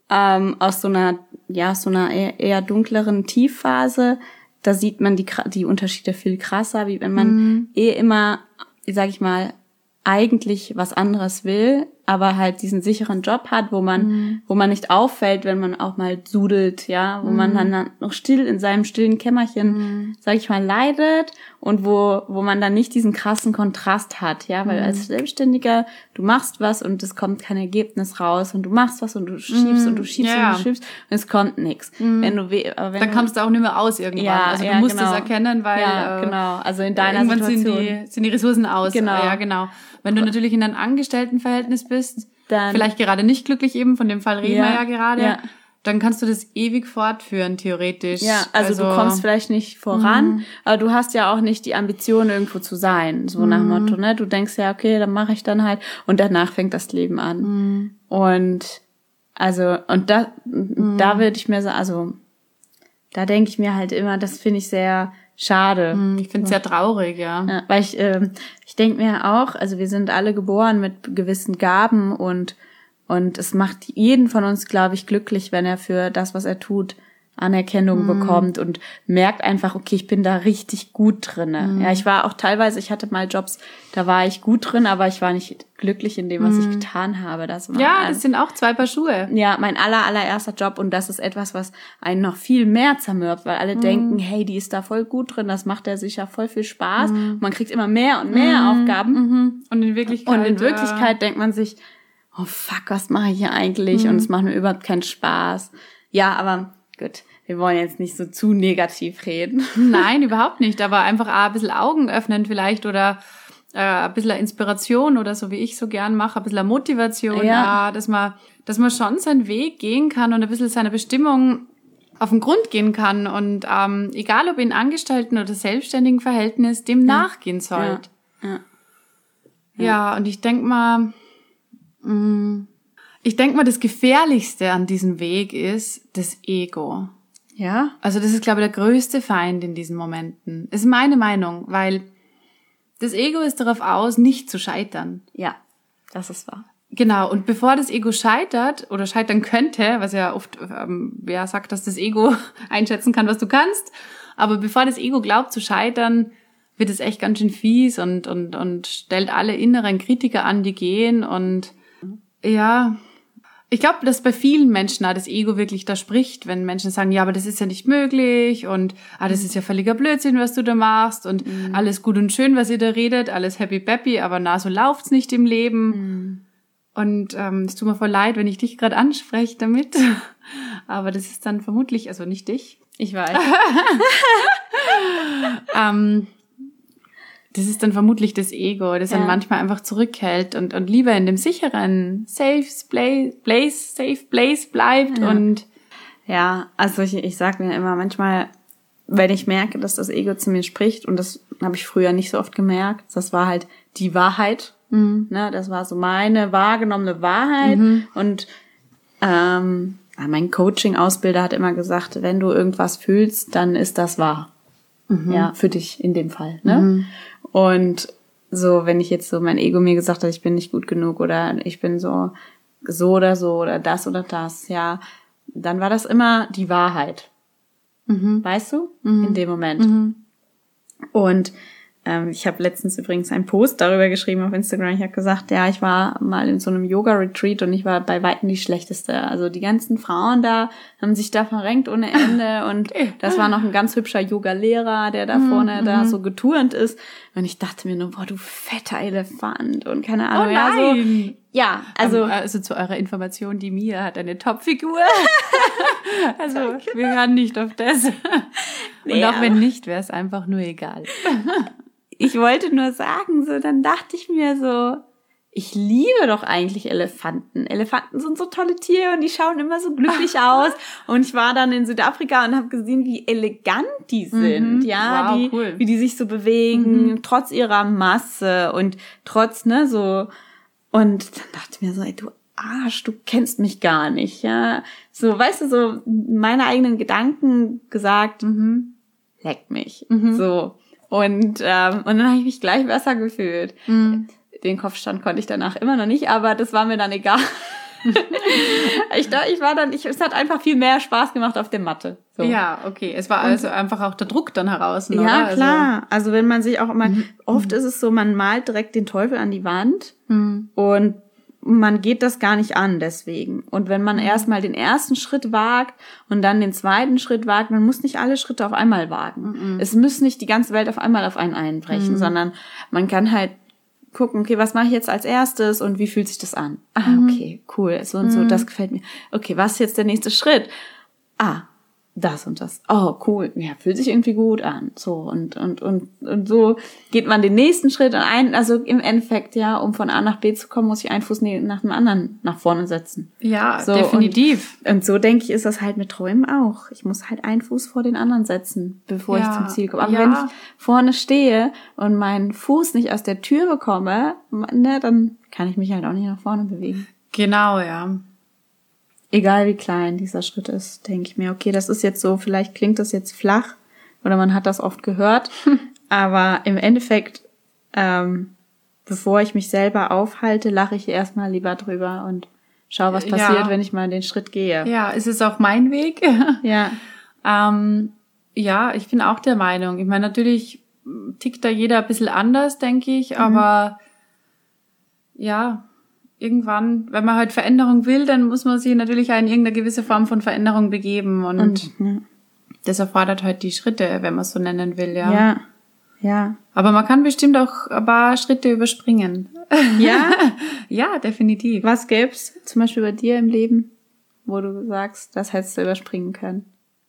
B: ähm, aus so einer ja so einer eher, eher dunkleren Tiefphase, da sieht man die die Unterschiede viel krasser, wie wenn man mhm. eh immer, sag ich mal, eigentlich was anderes will, aber halt diesen sicheren Job hat, wo man, mhm. wo man nicht auffällt, wenn man auch mal sudelt, ja, wo mhm. man dann noch still in seinem stillen Kämmerchen, mhm. sag ich mal, leidet und wo, wo man dann nicht diesen krassen Kontrast hat, ja, weil als mhm. Selbstständiger, du machst was und es kommt kein Ergebnis raus und du machst was und du schiebst und du mhm. schiebst ja. und du schiebst und es kommt nichts.
C: Mhm. Wenn du, wenn dann kommst du auch nicht mehr aus irgendwann. Ja, also du ja, musst genau. es erkennen, weil,
B: ja, äh, genau, also in deiner
C: irgendwann
B: Situation.
C: sind die, sind die Ressourcen aus. Genau. Ja, genau. Wenn du natürlich in einem Angestelltenverhältnis bist, dann vielleicht gerade nicht glücklich eben, von dem Fall reden ja, wir ja gerade, ja. dann kannst du das ewig fortführen, theoretisch.
B: Ja, also, also du kommst vielleicht nicht voran, mhm. aber du hast ja auch nicht die Ambition, irgendwo zu sein, so mhm. nach Motto, ne? Du denkst ja, okay, dann mache ich dann halt und danach fängt das Leben an. Mhm. Und also, und da, mhm. da würde ich mir so, also da denke ich mir halt immer, das finde ich sehr schade.
C: Hm, ich finde es sehr traurig, ja.
B: ja weil ich, äh, ich denke mir auch, also wir sind alle geboren mit gewissen Gaben und und es macht jeden von uns, glaube ich, glücklich, wenn er für das, was er tut, Anerkennung mhm. bekommt und merkt einfach, okay, ich bin da richtig gut drinne. Mhm. Ja, ich war auch teilweise, ich hatte mal Jobs, da war ich gut drin, aber ich war nicht glücklich in dem, was mhm. ich getan habe. Das war
C: ja, das sind auch zwei Paar Schuhe.
B: Ja, mein aller allererster Job und das ist etwas, was einen noch viel mehr zermürbt, weil alle mhm. denken, hey, die ist da voll gut drin, das macht ja sicher voll viel Spaß. Mhm. Man kriegt immer mehr und mehr
C: mhm.
B: Aufgaben.
C: Und in Wirklichkeit
B: und in Wirklichkeit äh, denkt man sich, oh fuck, was mache ich hier eigentlich? Und es macht mir überhaupt keinen Spaß. Ja, aber Gut, wir wollen jetzt nicht so zu negativ reden. [laughs]
C: Nein, überhaupt nicht. Aber einfach ein bisschen Augen öffnen vielleicht oder äh, ein bisschen Inspiration oder so wie ich so gern mache, ein bisschen Motivation, ja. dass man, dass man schon seinen Weg gehen kann und ein bisschen seiner Bestimmung auf den Grund gehen kann und ähm, egal ob in Angestellten oder selbstständigen Verhältnis, dem ja. nachgehen sollt. Ja. Ja. ja, und ich denk mal, mh, mm, ich denke mal, das Gefährlichste an diesem Weg ist das Ego.
B: Ja.
C: Also das ist, glaube ich, der größte Feind in diesen Momenten. Das ist meine Meinung, weil das Ego ist darauf aus, nicht zu scheitern.
B: Ja, das ist wahr.
C: Genau, und bevor das Ego scheitert oder scheitern könnte, was ja oft ähm, wer sagt, dass das Ego [laughs] einschätzen kann, was du kannst, aber bevor das Ego glaubt zu scheitern, wird es echt ganz schön fies und, und, und stellt alle inneren Kritiker an, die gehen und ja, ich glaube, dass bei vielen Menschen ah, das Ego wirklich da spricht, wenn Menschen sagen, ja, aber das ist ja nicht möglich und ah, das ist ja völliger Blödsinn, was du da machst und mhm. alles gut und schön, was ihr da redet, alles happy peppy, aber na, so läuft's nicht im Leben. Mhm. Und ähm, es tut mir voll leid, wenn ich dich gerade anspreche damit. [laughs] aber das ist dann vermutlich, also nicht dich.
B: Ich weiß. [laughs]
C: ähm, das ist dann vermutlich das Ego, das ja. dann manchmal einfach zurückhält und, und lieber in dem sicheren safe place, safe place bleibt
B: ja.
C: und
B: ja, also ich, ich sag mir immer manchmal, wenn ich merke, dass das Ego zu mir spricht und das habe ich früher nicht so oft gemerkt, das war halt die Wahrheit, mhm. ne, das war so meine wahrgenommene Wahrheit mhm. und ähm, mein Coaching-Ausbilder hat immer gesagt, wenn du irgendwas fühlst, dann ist das wahr. Mhm. Ja, für dich in dem Fall. Ne? Und so, wenn ich jetzt so mein Ego mir gesagt hat, ich bin nicht gut genug oder ich bin so so oder so oder das oder das, ja, dann war das immer die Wahrheit. Mhm. Weißt du? Mhm. In dem Moment. Mhm. Und ähm, ich habe letztens übrigens einen Post darüber geschrieben auf Instagram. Ich habe gesagt, ja, ich war mal in so einem Yoga-Retreat und ich war bei Weitem die schlechteste. Also die ganzen Frauen da haben sich da verrenkt ohne Ende [laughs] und das war noch ein ganz hübscher Yoga-Lehrer, der da mhm, vorne mhm. da so geturnt ist. Und ich dachte mir nur, boah, du fetter Elefant und keine Ahnung.
C: Oh nein.
B: Ja, so, ja, also
C: um, also zu eurer Information, die Mia hat eine Topfigur. [laughs] also wir hören nicht auf das. Nee, [laughs] und auch wenn nicht, wäre es einfach nur egal
B: ich wollte nur sagen, so, dann dachte ich mir so, ich liebe doch eigentlich Elefanten. Elefanten sind so tolle Tiere und die schauen immer so glücklich [laughs] aus. Und ich war dann in Südafrika und habe gesehen, wie elegant die mhm. sind, mhm. ja, wow, die, cool. wie die sich so bewegen, mhm. trotz ihrer Masse und trotz, ne, so. Und dann dachte ich mir so, ey, du Arsch, du kennst mich gar nicht, ja. So, weißt du, so meine eigenen Gedanken gesagt, mhm. leck mich. Mhm. So. Und, ähm, und dann habe ich mich gleich besser gefühlt. Mhm. Den Kopfstand konnte ich danach immer noch nicht, aber das war mir dann egal. [laughs] ich, da, ich war dann, ich, es hat einfach viel mehr Spaß gemacht auf der Matte.
C: So. Ja, okay. Es war also einfach auch der Druck dann heraus.
B: Ja, oder? Also klar. Also, also wenn man sich auch immer, mhm. oft ist es so, man malt direkt den Teufel an die Wand mhm. und man geht das gar nicht an deswegen. Und wenn man mhm. erstmal den ersten Schritt wagt und dann den zweiten Schritt wagt, man muss nicht alle Schritte auf einmal wagen. Mhm. Es muss nicht die ganze Welt auf einmal auf einen einbrechen, mhm. sondern man kann halt gucken, okay, was mache ich jetzt als erstes und wie fühlt sich das an? Ah, mhm. okay, cool, so und so, mhm. das gefällt mir. Okay, was ist jetzt der nächste Schritt? Ah, das und das. Oh, cool. Ja, fühlt sich irgendwie gut an. So und und und und so geht man den nächsten Schritt und ein, also im Endeffekt ja, um von A nach B zu kommen, muss ich einen Fuß nach dem anderen nach vorne setzen.
C: Ja, so, definitiv.
B: Und, und so denke ich, ist das halt mit Träumen auch. Ich muss halt einen Fuß vor den anderen setzen, bevor ja, ich zum Ziel komme. Aber ja. wenn ich vorne stehe und meinen Fuß nicht aus der Tür bekomme, ne, dann kann ich mich halt auch nicht nach vorne bewegen.
C: Genau, ja
B: egal wie klein dieser Schritt ist, denke ich mir, okay, das ist jetzt so, vielleicht klingt das jetzt flach oder man hat das oft gehört, [laughs] aber im Endeffekt, ähm, bevor ich mich selber aufhalte, lache ich erstmal lieber drüber und schau, was passiert, ja. wenn ich mal den Schritt gehe.
C: Ja, es ist auch mein Weg. [laughs]
B: ja.
C: ähm, ja, ich bin auch der Meinung. Ich meine, natürlich tickt da jeder ein bisschen anders, denke ich, mhm. aber ja, irgendwann, wenn man halt Veränderung will, dann muss man sich natürlich auch in irgendeine gewisse Form von Veränderung begeben und, ja. das erfordert halt die Schritte, wenn man es so nennen will, ja.
B: Ja. Ja.
C: Aber man kann bestimmt auch ein paar Schritte überspringen.
B: Ja? [laughs]
C: ja, definitiv.
B: Was gäb's zum Beispiel bei dir im Leben, wo du sagst, das hättest du überspringen können?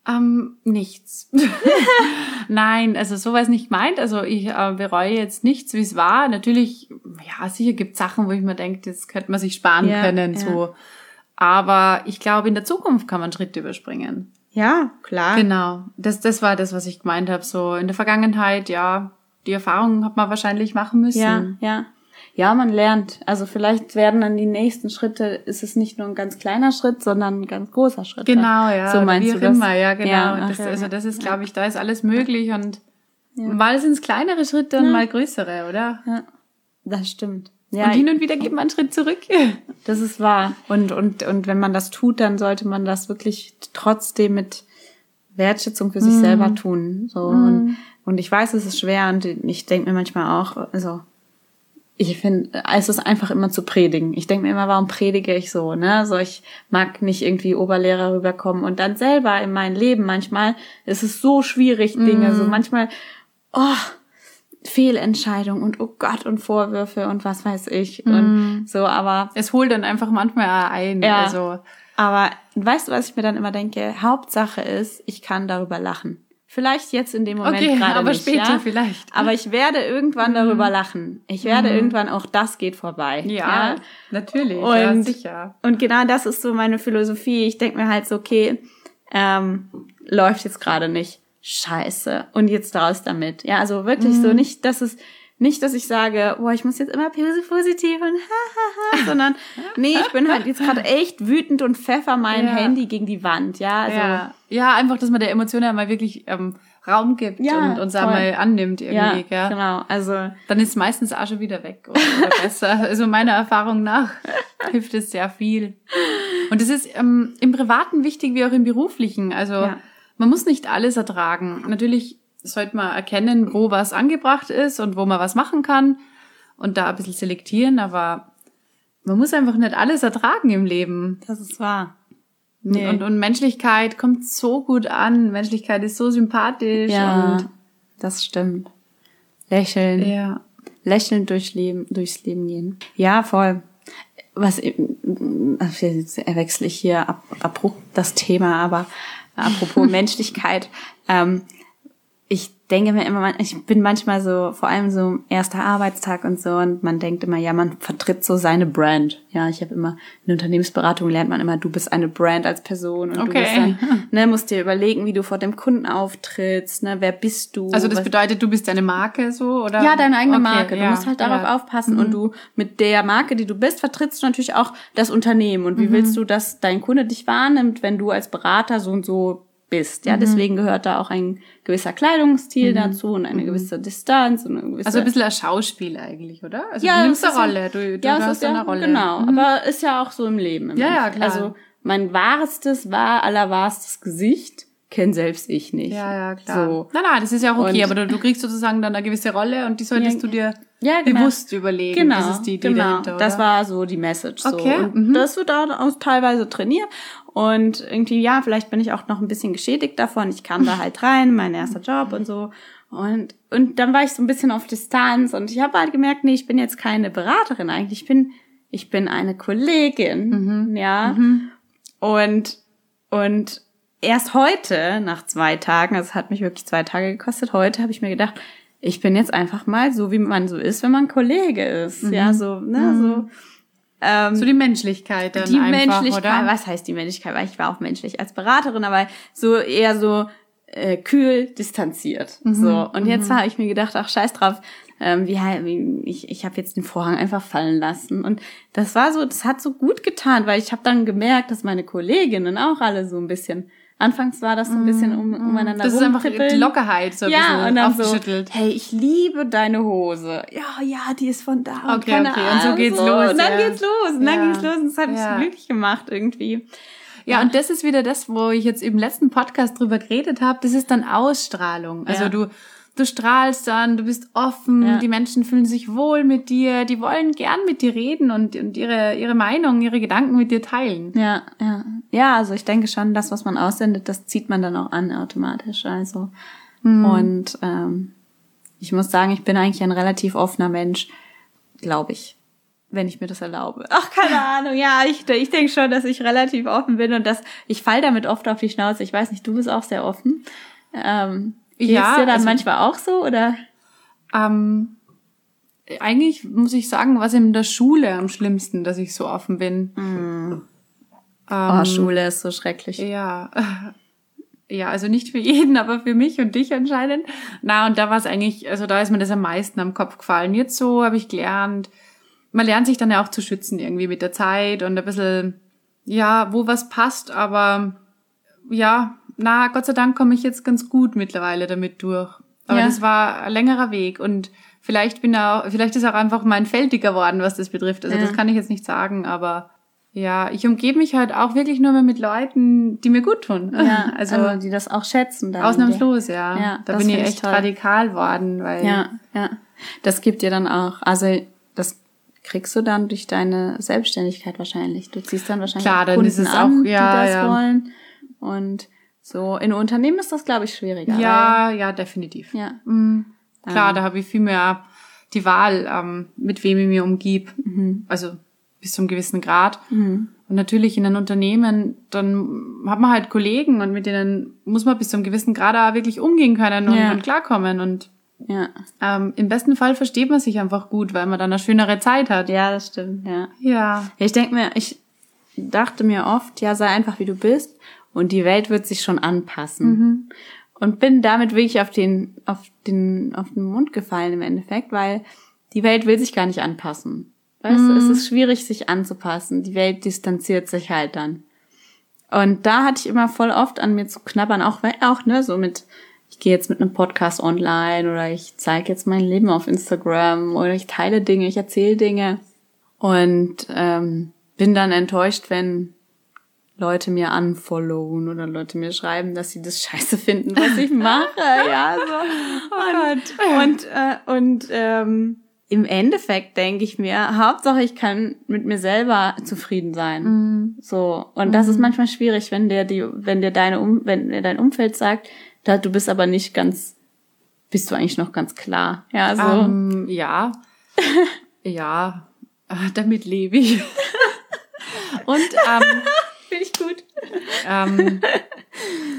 C: Ähm, nichts. [laughs] Nein, also sowas nicht meint. Also ich äh, bereue jetzt nichts, wie es war. Natürlich, ja, sicher gibt Sachen, wo ich mir denke, das könnte man sich sparen ja, können. Ja. So. Aber ich glaube, in der Zukunft kann man Schritte überspringen.
B: Ja, klar.
C: Genau. Das, das war das, was ich gemeint habe. So in der Vergangenheit, ja, die Erfahrungen hat man wahrscheinlich machen müssen.
B: Ja, ja ja, man lernt. Also vielleicht werden dann die nächsten Schritte, ist es nicht nur ein ganz kleiner Schritt, sondern ein ganz großer Schritt.
C: Genau, ja. So meinst Wie du das? Immer, ja, genau. Ja, das, also das ist, glaube ich, da ist alles möglich und mal sind es kleinere Schritte und mal größere, oder?
B: Ja, das stimmt.
C: Ja, und hin und wieder geht man einen Schritt zurück. [laughs]
B: Das ist wahr. Und, und, und wenn man das tut, dann sollte man das wirklich trotzdem mit Wertschätzung für sich mm. selber tun. So. Mm. Und, und ich weiß, es ist schwer und ich denke mir manchmal auch, also ich finde, es ist einfach immer zu predigen. Ich denke mir immer, warum predige ich so, ne? So, ich mag nicht irgendwie Oberlehrer rüberkommen und dann selber in mein Leben manchmal ist es so schwierig, Dinge, mm. so manchmal, oh, Fehlentscheidung und oh Gott und Vorwürfe und was weiß ich mm. und so, aber.
C: Es holt dann einfach manchmal ein,
B: ja, also. Aber weißt du, was ich mir dann immer denke? Hauptsache ist, ich kann darüber lachen. Vielleicht jetzt in dem Moment okay, gerade
C: aber
B: nicht,
C: später
B: ja?
C: vielleicht.
B: Aber ich werde irgendwann mhm. darüber lachen. Ich werde mhm. irgendwann auch das geht vorbei.
C: Ja, ja? natürlich,
B: und,
C: ja, sicher.
B: Und genau das ist so meine Philosophie. Ich denke mir halt so, okay, ähm, läuft jetzt gerade nicht. Scheiße. Und jetzt raus damit. Ja, also wirklich mhm. so nicht, dass es nicht, dass ich sage, boah, ich muss jetzt immer positiv und hahaha, [laughs] sondern nee, ich bin halt jetzt gerade echt wütend und pfeffer mein
C: Ja.
B: Handy gegen die Wand, ja. Also,
C: ja. ja, einfach, dass man der Emotion ja mal wirklich ähm, Raum gibt
B: Ja,
C: und uns auch
B: voll.
C: mal annimmt
B: ja,
C: irgendwie, gell?
B: genau. Also
C: Dann ist meistens auch schon wieder weg oder, oder besser. [laughs] Also meiner Erfahrung nach [laughs] hilft es sehr viel. Und es ist ähm, im Privaten wichtig wie auch im Beruflichen. Also
B: Ja.
C: man muss nicht alles ertragen. Natürlich sollte man erkennen, wo was angebracht ist und wo man was machen kann und da ein bisschen selektieren, aber man muss einfach nicht alles ertragen im Leben.
B: das ist wahr.
C: Nee. Und, und Menschlichkeit kommt so gut an. Menschlichkeit ist so sympathisch
B: Ja,
C: und
B: das stimmt. Lächeln.
C: ja.
B: lächelnd durchs Leben, durchs Leben gehen. Ja, voll. Was also jetzt wechsle ich hier ab, abrupt das Thema, aber apropos [laughs] Menschlichkeit, ähm, denke mir immer, ich bin manchmal so, vor allem so erster Arbeitstag und so, und man denkt immer, ja, man vertritt so seine Brand. Ja, ich habe immer in der Unternehmensberatung lernt man immer, du bist eine Brand als Person und du
C: Okay.
B: bist dann, [laughs] ne, musst dir überlegen, wie du vor dem Kunden auftrittst, ne, wer bist du?
C: Also das bedeutet, du bist deine Marke so oder?
B: ja, deine eigene
C: Okay,
B: Marke. Du
C: ja,
B: musst halt darauf
C: ja.
B: aufpassen und du mit der Marke, die du bist, vertrittst du natürlich auch das Unternehmen. Und wie willst du, dass dein Kunde dich wahrnimmt, wenn du als Berater so und so bist? Ja, deswegen gehört da auch ein gewisser Kleidungsstil dazu und eine gewisse Distanz und eine gewisse
C: Also ein bisschen ein Schauspiel eigentlich, oder? Also
B: ja,
C: du nimmst eine Rolle, du, du
B: ja,
C: hast
B: ist ja,
C: eine Rolle.
B: Genau,
C: Mhm.
B: aber ist ja auch so im Leben. Im
C: Ja, ja, klar.
B: Also mein wahrestes, wahr allerwahrstes Gesicht kenn selbst ich nicht.
C: Ja, ja, klar.
B: So.
C: Nein, nein, das ist ja auch okay,
B: Und-
C: aber du, du kriegst sozusagen dann eine gewisse Rolle und die solltest
B: Ja,
C: du dir
B: ja, genau.
C: bewusst überlegen.
B: Genau,
C: Das ist die Idee
B: genau.
C: dahinter, oder?
B: Das war so die Message. So.
C: Okay,
B: Und
C: mhm.
B: das wird auch teilweise trainiert. Und irgendwie, ja, vielleicht bin ich auch noch ein bisschen geschädigt davon. Ich kam da [laughs] halt rein, mein erster Job und so. Und, und dann war ich so ein bisschen auf Distanz und ich habe halt gemerkt, nee, ich bin jetzt keine Beraterin eigentlich. Ich bin, ich bin eine Kollegin,
C: Mhm.
B: ja. Und, und erst heute, nach zwei Tagen, also es hat mich wirklich zwei Tage gekostet, heute habe ich mir gedacht, ich bin jetzt einfach mal so, wie man so ist, wenn man Kollege ist. Ja, so, ne, so. Ähm,
C: so die Menschlichkeit dann
B: die
C: einfach,
B: Menschlichkeit,
C: oder?
B: was heißt die Menschlichkeit? Weil ich war auch menschlich als Beraterin, aber so eher so äh, kühl, distanziert.
C: Mhm,
B: So und jetzt habe ich mir gedacht, ach scheiß drauf, ähm, wie, wie ich ich habe jetzt den Vorhang einfach fallen lassen und das war so, das hat so gut getan, weil ich habe dann gemerkt, dass meine Kolleginnen auch alle so ein bisschen Anfangs war das so ein bisschen um, umeinander
C: Mhm, Das ist einfach die. Lockerheit so ein
B: ja,
C: bisschen
B: und dann so,
C: aufgeschüttelt.
B: hey, ich liebe deine Hose. Ja, ja, die ist von da. und
C: Okay,
B: keine
C: okay, und so
B: Ahnung,
C: geht's los,
B: Und dann
C: ja.
B: geht's los. Und dann
C: Ja.
B: ging's los. Und das hat mich
C: Ja.
B: so glücklich gemacht irgendwie.
C: Ja, und das ist wieder das, wo ich jetzt im letzten Podcast drüber geredet habe. Das ist dann Ausstrahlung. Also du, du strahlst dann, du bist offen,
B: Ja.
C: die Menschen fühlen sich wohl mit dir, die wollen gern mit dir reden und, und ihre, ihre Meinung, ihre Gedanken mit dir teilen.
B: Ja, ja. Ja, also ich denke schon, das, was man aussendet, das zieht man dann auch an automatisch. Also. Und ähm, ich muss sagen, ich bin eigentlich ein relativ offener Mensch, glaube ich. Wenn ich mir das erlaube. [laughs] Ach, keine Ahnung. Ja, ich, ich denke schon, dass ich relativ offen bin und dass ich fall damit oft auf die Schnauze. Ich weiß nicht, du bist auch sehr offen. Ähm, geht's
C: Ja,
B: dir dann
C: also-
B: manchmal auch so oder?
C: Ähm, eigentlich muss ich sagen, was in der Schule am schlimmsten, dass ich so offen bin.
B: Oh, Schule ist so schrecklich.
C: Ja. [laughs] Ja, also nicht für jeden, [laughs] aber für mich und dich anscheinend. Na, und da war es eigentlich, also da ist mir das am meisten am Kopf gefallen. Jetzt so habe ich gelernt, man lernt sich dann ja auch zu schützen irgendwie mit der Zeit und ein bisschen, ja, wo was passt, aber ja, na, Gott sei Dank komme ich jetzt ganz gut mittlerweile damit durch. Aber
B: Ja.
C: das war ein längerer Weg und vielleicht bin auch, vielleicht ist auch einfach mein Feld dicker geworden, was das betrifft. Also
B: Ja.
C: das kann ich jetzt nicht sagen, aber ja, ich umgebe mich halt auch wirklich nur mehr mit Leuten, die mir gut tun.
B: Ja, [laughs]
C: also,
B: also, die das auch schätzen. Dann
C: ausnahmslos, ja.
B: Ja,
C: da bin ich echt
B: toll.
C: radikal worden, weil
B: Ja, ja. Das gibt dir dann auch, also das kriegst du dann durch deine Selbstständigkeit wahrscheinlich. Du ziehst dann wahrscheinlich
C: Klar,
B: auch
C: dann
B: Kunden
C: ist es
B: an,
C: auch- ja,
B: die das
C: ja.
B: wollen. Und so in Unternehmen ist das, glaube ich, schwieriger.
C: ja, ja, definitiv.
B: Ja.
C: Mhm. Klar,
B: Ähm.
C: da habe ich viel mehr die Wahl, ähm, mit wem ich mir umgib.
B: Mhm.
C: Also bis zum gewissen Grad. Und natürlich in einem Unternehmen, dann hat man halt Kollegen und mit denen muss man bis zum gewissen Grad auch wirklich umgehen können und,
B: Ja.
C: und klarkommen. Und
B: ja.
C: ähm, im besten Fall versteht man sich einfach gut, weil man dann eine schönere Zeit hat.
B: Ja, das stimmt, ja.
C: Ja.
B: Ja, Ich denke mir, ich dachte mir oft, ja, sei einfach wie du bist und die Welt wird sich schon anpassen. und bin damit wirklich auf den, auf den, auf den Mund gefallen im Endeffekt, weil die Welt will sich gar nicht anpassen. Weißt du, es
C: Mhm.
B: ist schwierig, sich anzupassen. Die Welt distanziert sich halt dann. Und da hatte ich immer voll oft an mir zu knabbern, auch, auch ne, so mit, ich gehe jetzt mit einem Podcast online oder ich zeige jetzt mein Leben auf Instagram oder ich teile Dinge, ich erzähle Dinge und ähm, bin dann enttäuscht, wenn Leute mir unfollowen oder Leute mir schreiben, dass sie das scheiße finden, was ich mache. [laughs] ja, so. und, und, äh, und ähm, im Endeffekt denke ich mir, Hauptsache ich kann mit mir selber zufrieden sein. So. Und das ist manchmal schwierig, wenn dir die, wenn dir deine um, wenn dir dein Umfeld sagt, da du bist aber nicht ganz, bist du eigentlich noch ganz klar. Ja, so.
C: Ähm, ja. [laughs] ja, äh, damit lebe ich. [laughs] Und ähm,
B: Finde ich gut.
C: ähm,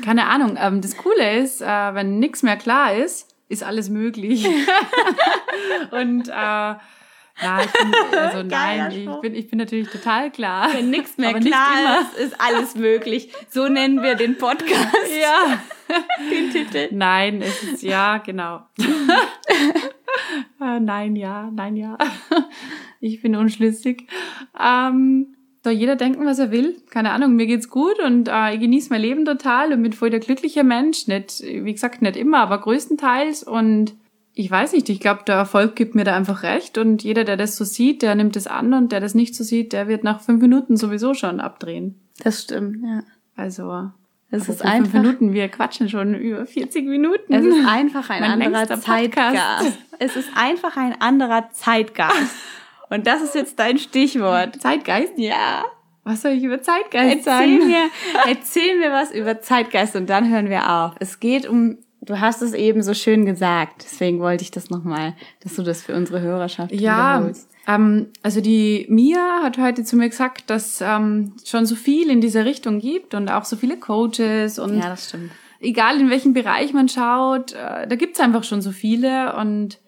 C: keine Ahnung, ähm, das Coole ist, äh, wenn nichts mehr klar ist, ist alles möglich. [laughs] Und äh, ja, ich bin, also nein, ich bin, ich bin natürlich total klar.
B: Wenn nichts mehr
C: Aber nicht
B: klar
C: immer.
B: ist, ist alles möglich. So nennen wir den Podcast.
C: Ja. [laughs]
B: Den Titel.
C: Nein, es ist ja, genau. [laughs] äh, nein, ja, nein, ja. Ich bin unschlüssig. Ähm, soll jeder denken, was er will. Keine Ahnung, mir geht's gut und äh, ich genieße mein Leben total und bin voll der glückliche Mensch. Nicht, wie gesagt, nicht immer, aber größtenteils. Und ich weiß nicht, ich glaube, der Erfolg gibt mir da einfach recht. Und jeder, der das so sieht, der nimmt es an und der das nicht so sieht, der wird nach fünf Minuten sowieso schon abdrehen.
B: Das stimmt, ja.
C: Also,
B: Es ist einfach,
C: fünf Minuten, wir quatschen schon über 40 Minuten.
B: es ist einfach ein
C: Mein
B: anderer. Zeitgeist. Es ist einfach ein anderer Zeitgeist. [laughs] Und das ist jetzt dein Stichwort.
C: Zeitgeist?
B: Ja.
C: Was soll ich über Zeitgeist
B: Erzähl
C: sagen?
B: mir, [laughs] erzähl mir was über Zeitgeist und dann hören wir auf. Es geht um, du hast es eben so schön gesagt, deswegen wollte ich das nochmal, dass du das für unsere Hörerschaft
C: Ja,
B: wiederholst.
C: ähm, also die Mia hat heute zu mir gesagt, dass ähm, schon so viel in dieser Richtung gibt und auch so viele Coaches und
B: Ja, das stimmt.
C: egal in welchem Bereich man schaut, äh, da gibt's einfach schon so viele und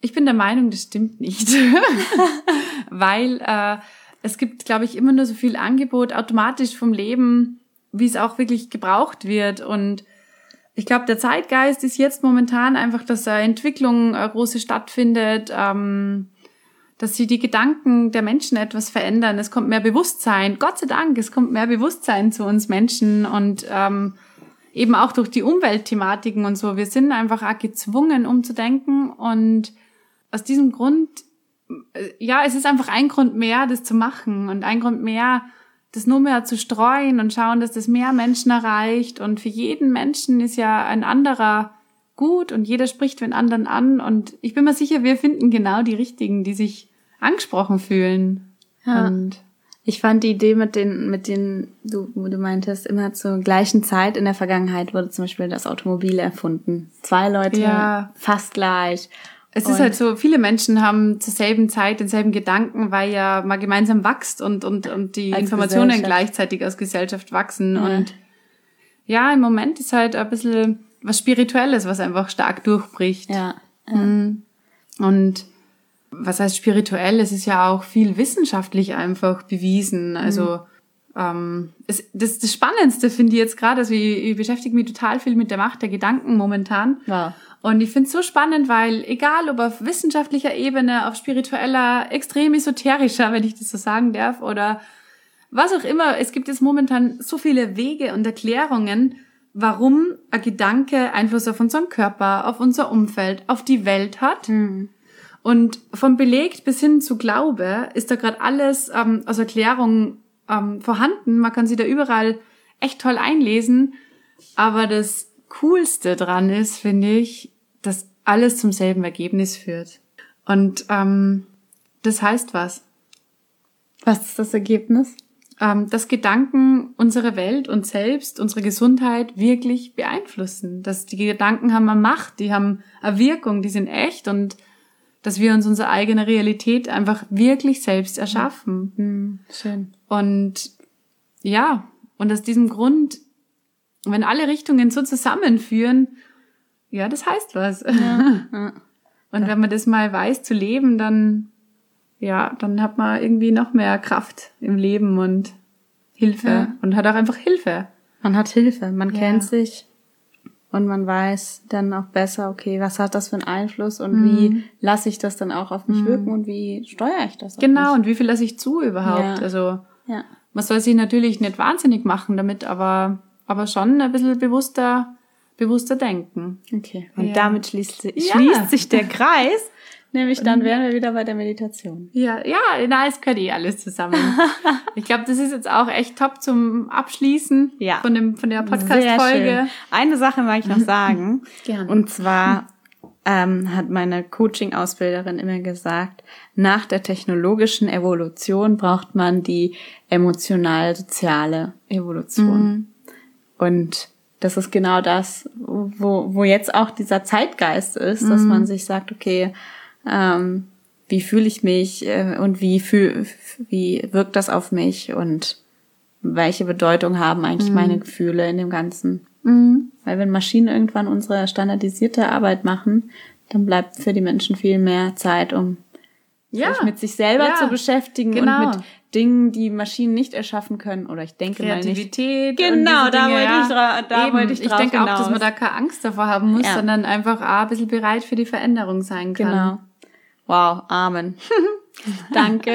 C: ich bin der Meinung, das stimmt nicht. [laughs] Weil äh, es gibt, glaube ich, immer nur so viel Angebot automatisch vom Leben, wie es auch wirklich gebraucht wird. Und ich glaube, der Zeitgeist ist jetzt momentan einfach, dass eine Entwicklung äh, große stattfindet, ähm, dass sie die Gedanken der Menschen etwas verändern. Es kommt mehr Bewusstsein. Gott sei Dank, es kommt mehr Bewusstsein zu uns Menschen und ähm, eben auch durch die Umweltthematiken und so. Wir sind einfach auch gezwungen, umzudenken und aus diesem Grund, äh, ja, es ist einfach ein Grund mehr, das zu machen und ein Grund mehr, das nur mehr zu streuen und schauen, dass das mehr Menschen erreicht. Und für jeden Menschen ist ja ein anderer gut und jeder spricht den anderen an. Und ich bin mir sicher, wir finden genau die richtigen, die sich angesprochen fühlen.
B: Ja.
C: Und
B: Ich fand die Idee mit den, mit den, du, wo du meintest, immer zur gleichen Zeit in der Vergangenheit wurde zum Beispiel das Automobil erfunden. Zwei Leute,
C: Ja.
B: fast gleich.
C: Es
B: Und-
C: ist halt so, viele Menschen haben zur selben Zeit denselben Gedanken, weil ja man gemeinsam wächst und, und, und die Informationen gleichzeitig als Gesellschaft wachsen.
B: Ja.
C: Und ja, im Moment ist halt ein bisschen was Spirituelles, was einfach stark durchbricht.
B: Ja.
C: Mhm. Und was heißt spirituell? Es ist ja auch viel wissenschaftlich einfach bewiesen. Also ähm, es, das, das Spannendste finde ich jetzt gerade, also ich, ich beschäftige mich total viel mit der Macht der Gedanken momentan.
B: Wow.
C: Und ich finde es so spannend, weil egal ob auf wissenschaftlicher Ebene, auf spiritueller, extrem esoterischer, wenn ich das so sagen darf, oder was auch immer, es gibt jetzt momentan so viele Wege und Erklärungen, warum ein Gedanke Einfluss auf unseren Körper, auf unser Umfeld, auf die Welt hat. Und vom belegt bis hin zu Glaube ist da gerade alles ähm, als Erklärung ähm, vorhanden. Man kann sich da überall echt toll einlesen. Aber das Coolste dran ist, finde ich, dass alles zum selben Ergebnis führt. Und ähm, das heißt was?
B: Was ist das Ergebnis?
C: ähm, dass Gedanken unsere Welt und selbst, unsere Gesundheit wirklich beeinflussen. Dass die Gedanken haben eine Macht, die haben eine Wirkung, die sind echt und dass wir uns unsere eigene Realität einfach wirklich selbst erschaffen.
B: Hm, schön.
C: Und ja, und aus diesem Grund, wenn alle Richtungen so zusammenführen, ja, das heißt was.
B: Ja. [laughs]
C: Und wenn man das mal weiß zu leben, dann, ja, dann hat man irgendwie noch mehr Kraft im Leben und Hilfe
B: Ja.
C: und hat auch einfach Hilfe.
B: Man hat Hilfe, man
C: Ja.
B: kennt sich. und man weiß dann auch besser, okay, was hat das für einen Einfluss und mhm. wie lasse ich das dann auch auf mich mhm. wirken und wie steuere ich das?
C: Genau, und wie viel lasse ich zu überhaupt? Ja. Also man soll sich natürlich nicht wahnsinnig machen damit, aber, aber schon ein bisschen bewusster, bewusster denken.
B: Okay. Und ja. damit schließt, schließt sich der Kreis. [laughs] Nämlich dann wären wir wieder bei der Meditation.
C: Ja, ja, na, es gehört eh alles zusammen. [laughs] ich glaube, das ist jetzt auch echt top zum Abschließen ja. von, dem, von der Podcast-Folge.
B: Eine Sache mag ich noch [laughs] sagen. Gerne. Und zwar ähm, hat meine Coaching-Ausbilderin immer gesagt, nach der technologischen Evolution braucht man die emotional-soziale Evolution. Mhm. Und das ist genau das, wo, wo jetzt auch dieser Zeitgeist ist, mhm. dass man sich sagt, okay, ähm, wie fühle ich mich äh, und wie fühl, wie wirkt das auf mich und welche Bedeutung haben eigentlich mhm. meine Gefühle in dem Ganzen. Mhm. Weil wenn Maschinen irgendwann unsere standardisierte Arbeit machen, dann bleibt für die Menschen viel mehr Zeit, um ja. sich mit sich selber ja. zu beschäftigen genau. und mit Dingen, die Maschinen nicht erschaffen können. Oder ich denke
C: Kreativität
B: mal nicht. Genau, da wollte ich, da wollte ich
C: drauf Ich denke hinaus. auch, dass man da keine Angst davor haben muss, ja. sondern einfach ah, ein bisschen bereit für die Veränderung sein kann. Genau.
B: Wow, Amen. [laughs] Danke.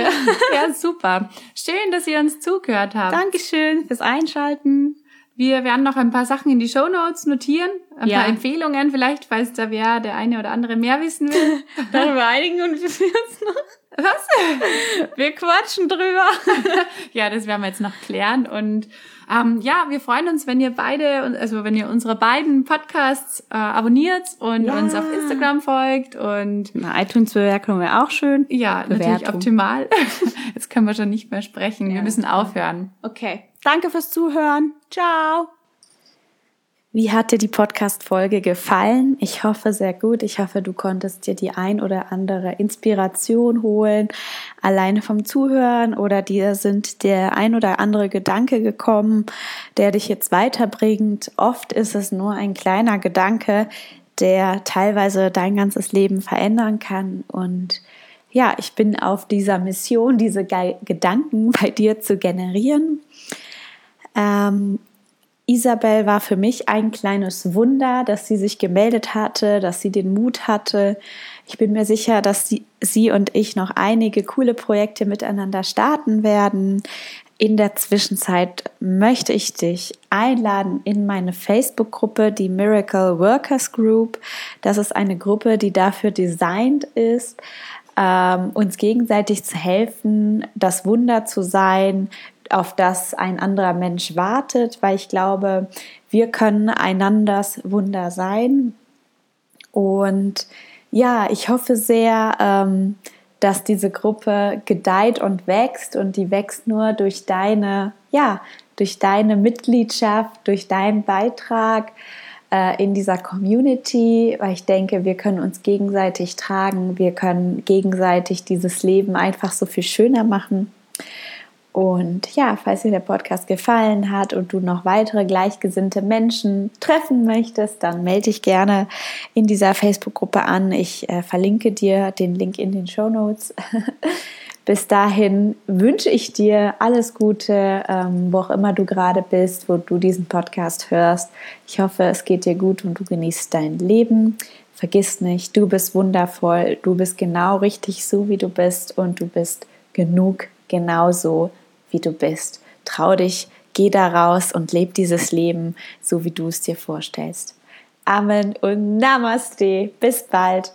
C: ja, super. Schön, dass ihr uns zugehört habt.
B: Dankeschön fürs Einschalten.
C: Wir werden noch ein paar Sachen in die Show Notes notieren, ein ja. paar Empfehlungen vielleicht, falls da wer der eine oder andere mehr wissen will. [laughs]
B: Darüber einigen wir uns noch.
C: Was?
B: Wir quatschen drüber. [laughs]
C: ja, das werden wir jetzt noch klären. Und ähm, ja, wir freuen uns, wenn ihr beide, also wenn ihr unsere beiden Podcasts äh, abonniert und ja. uns auf Instagram folgt und
B: eine iTunes-Bewertung wäre auch schön.
C: Ja, Bewertung. natürlich optimal. [laughs] Jetzt können wir schon nicht mehr sprechen. Ja. Wir müssen aufhören.
B: Okay. Danke fürs Zuhören. Ciao.
A: Wie hat dir die Podcast-Folge gefallen? Ich hoffe sehr gut. Ich hoffe, du konntest dir die ein oder andere Inspiration holen, alleine vom Zuhören oder dir sind der ein oder andere Gedanke gekommen, der dich jetzt weiterbringt. Oft ist es nur ein kleiner Gedanke, der teilweise dein ganzes Leben verändern kann. Und ja, ich bin auf dieser Mission, diese Gedanken bei dir zu generieren. Ähm, Isabel war für mich ein kleines Wunder, dass sie sich gemeldet hatte, dass sie den Mut hatte. Ich bin mir sicher, dass sie, sie und ich noch einige coole Projekte miteinander starten werden. In der Zwischenzeit möchte ich dich einladen in meine Facebook-Gruppe, die Miracle Workers Group. Das ist eine Gruppe, die dafür designt ist, ähm, uns gegenseitig zu helfen, das Wunder zu sein, auf das ein anderer Mensch wartet, weil ich glaube, wir können einanders Wunder sein. Und ja, ich hoffe sehr, ähm, dass diese Gruppe gedeiht und wächst und die wächst nur durch deine, ja, durch deine Mitgliedschaft, durch deinen Beitrag äh, in dieser Community, weil ich denke, wir können uns gegenseitig tragen, wir können gegenseitig dieses Leben einfach so viel schöner machen. Und ja, falls dir der Podcast gefallen hat und du noch weitere gleichgesinnte Menschen treffen möchtest, dann melde dich gerne in dieser Facebook-Gruppe an. Ich äh, verlinke dir den Link in den Show Notes. [laughs] Bis dahin wünsche ich dir alles Gute, ähm, wo auch immer du gerade bist, wo du diesen Podcast hörst. Ich hoffe, es geht dir gut und du genießt dein Leben. Vergiss nicht, du bist wundervoll, du bist genau richtig so, wie du bist und du bist genug genauso wie du bist. Trau dich, geh da raus und leb dieses Leben so, wie du es dir vorstellst. Amen und Namaste. Bis bald.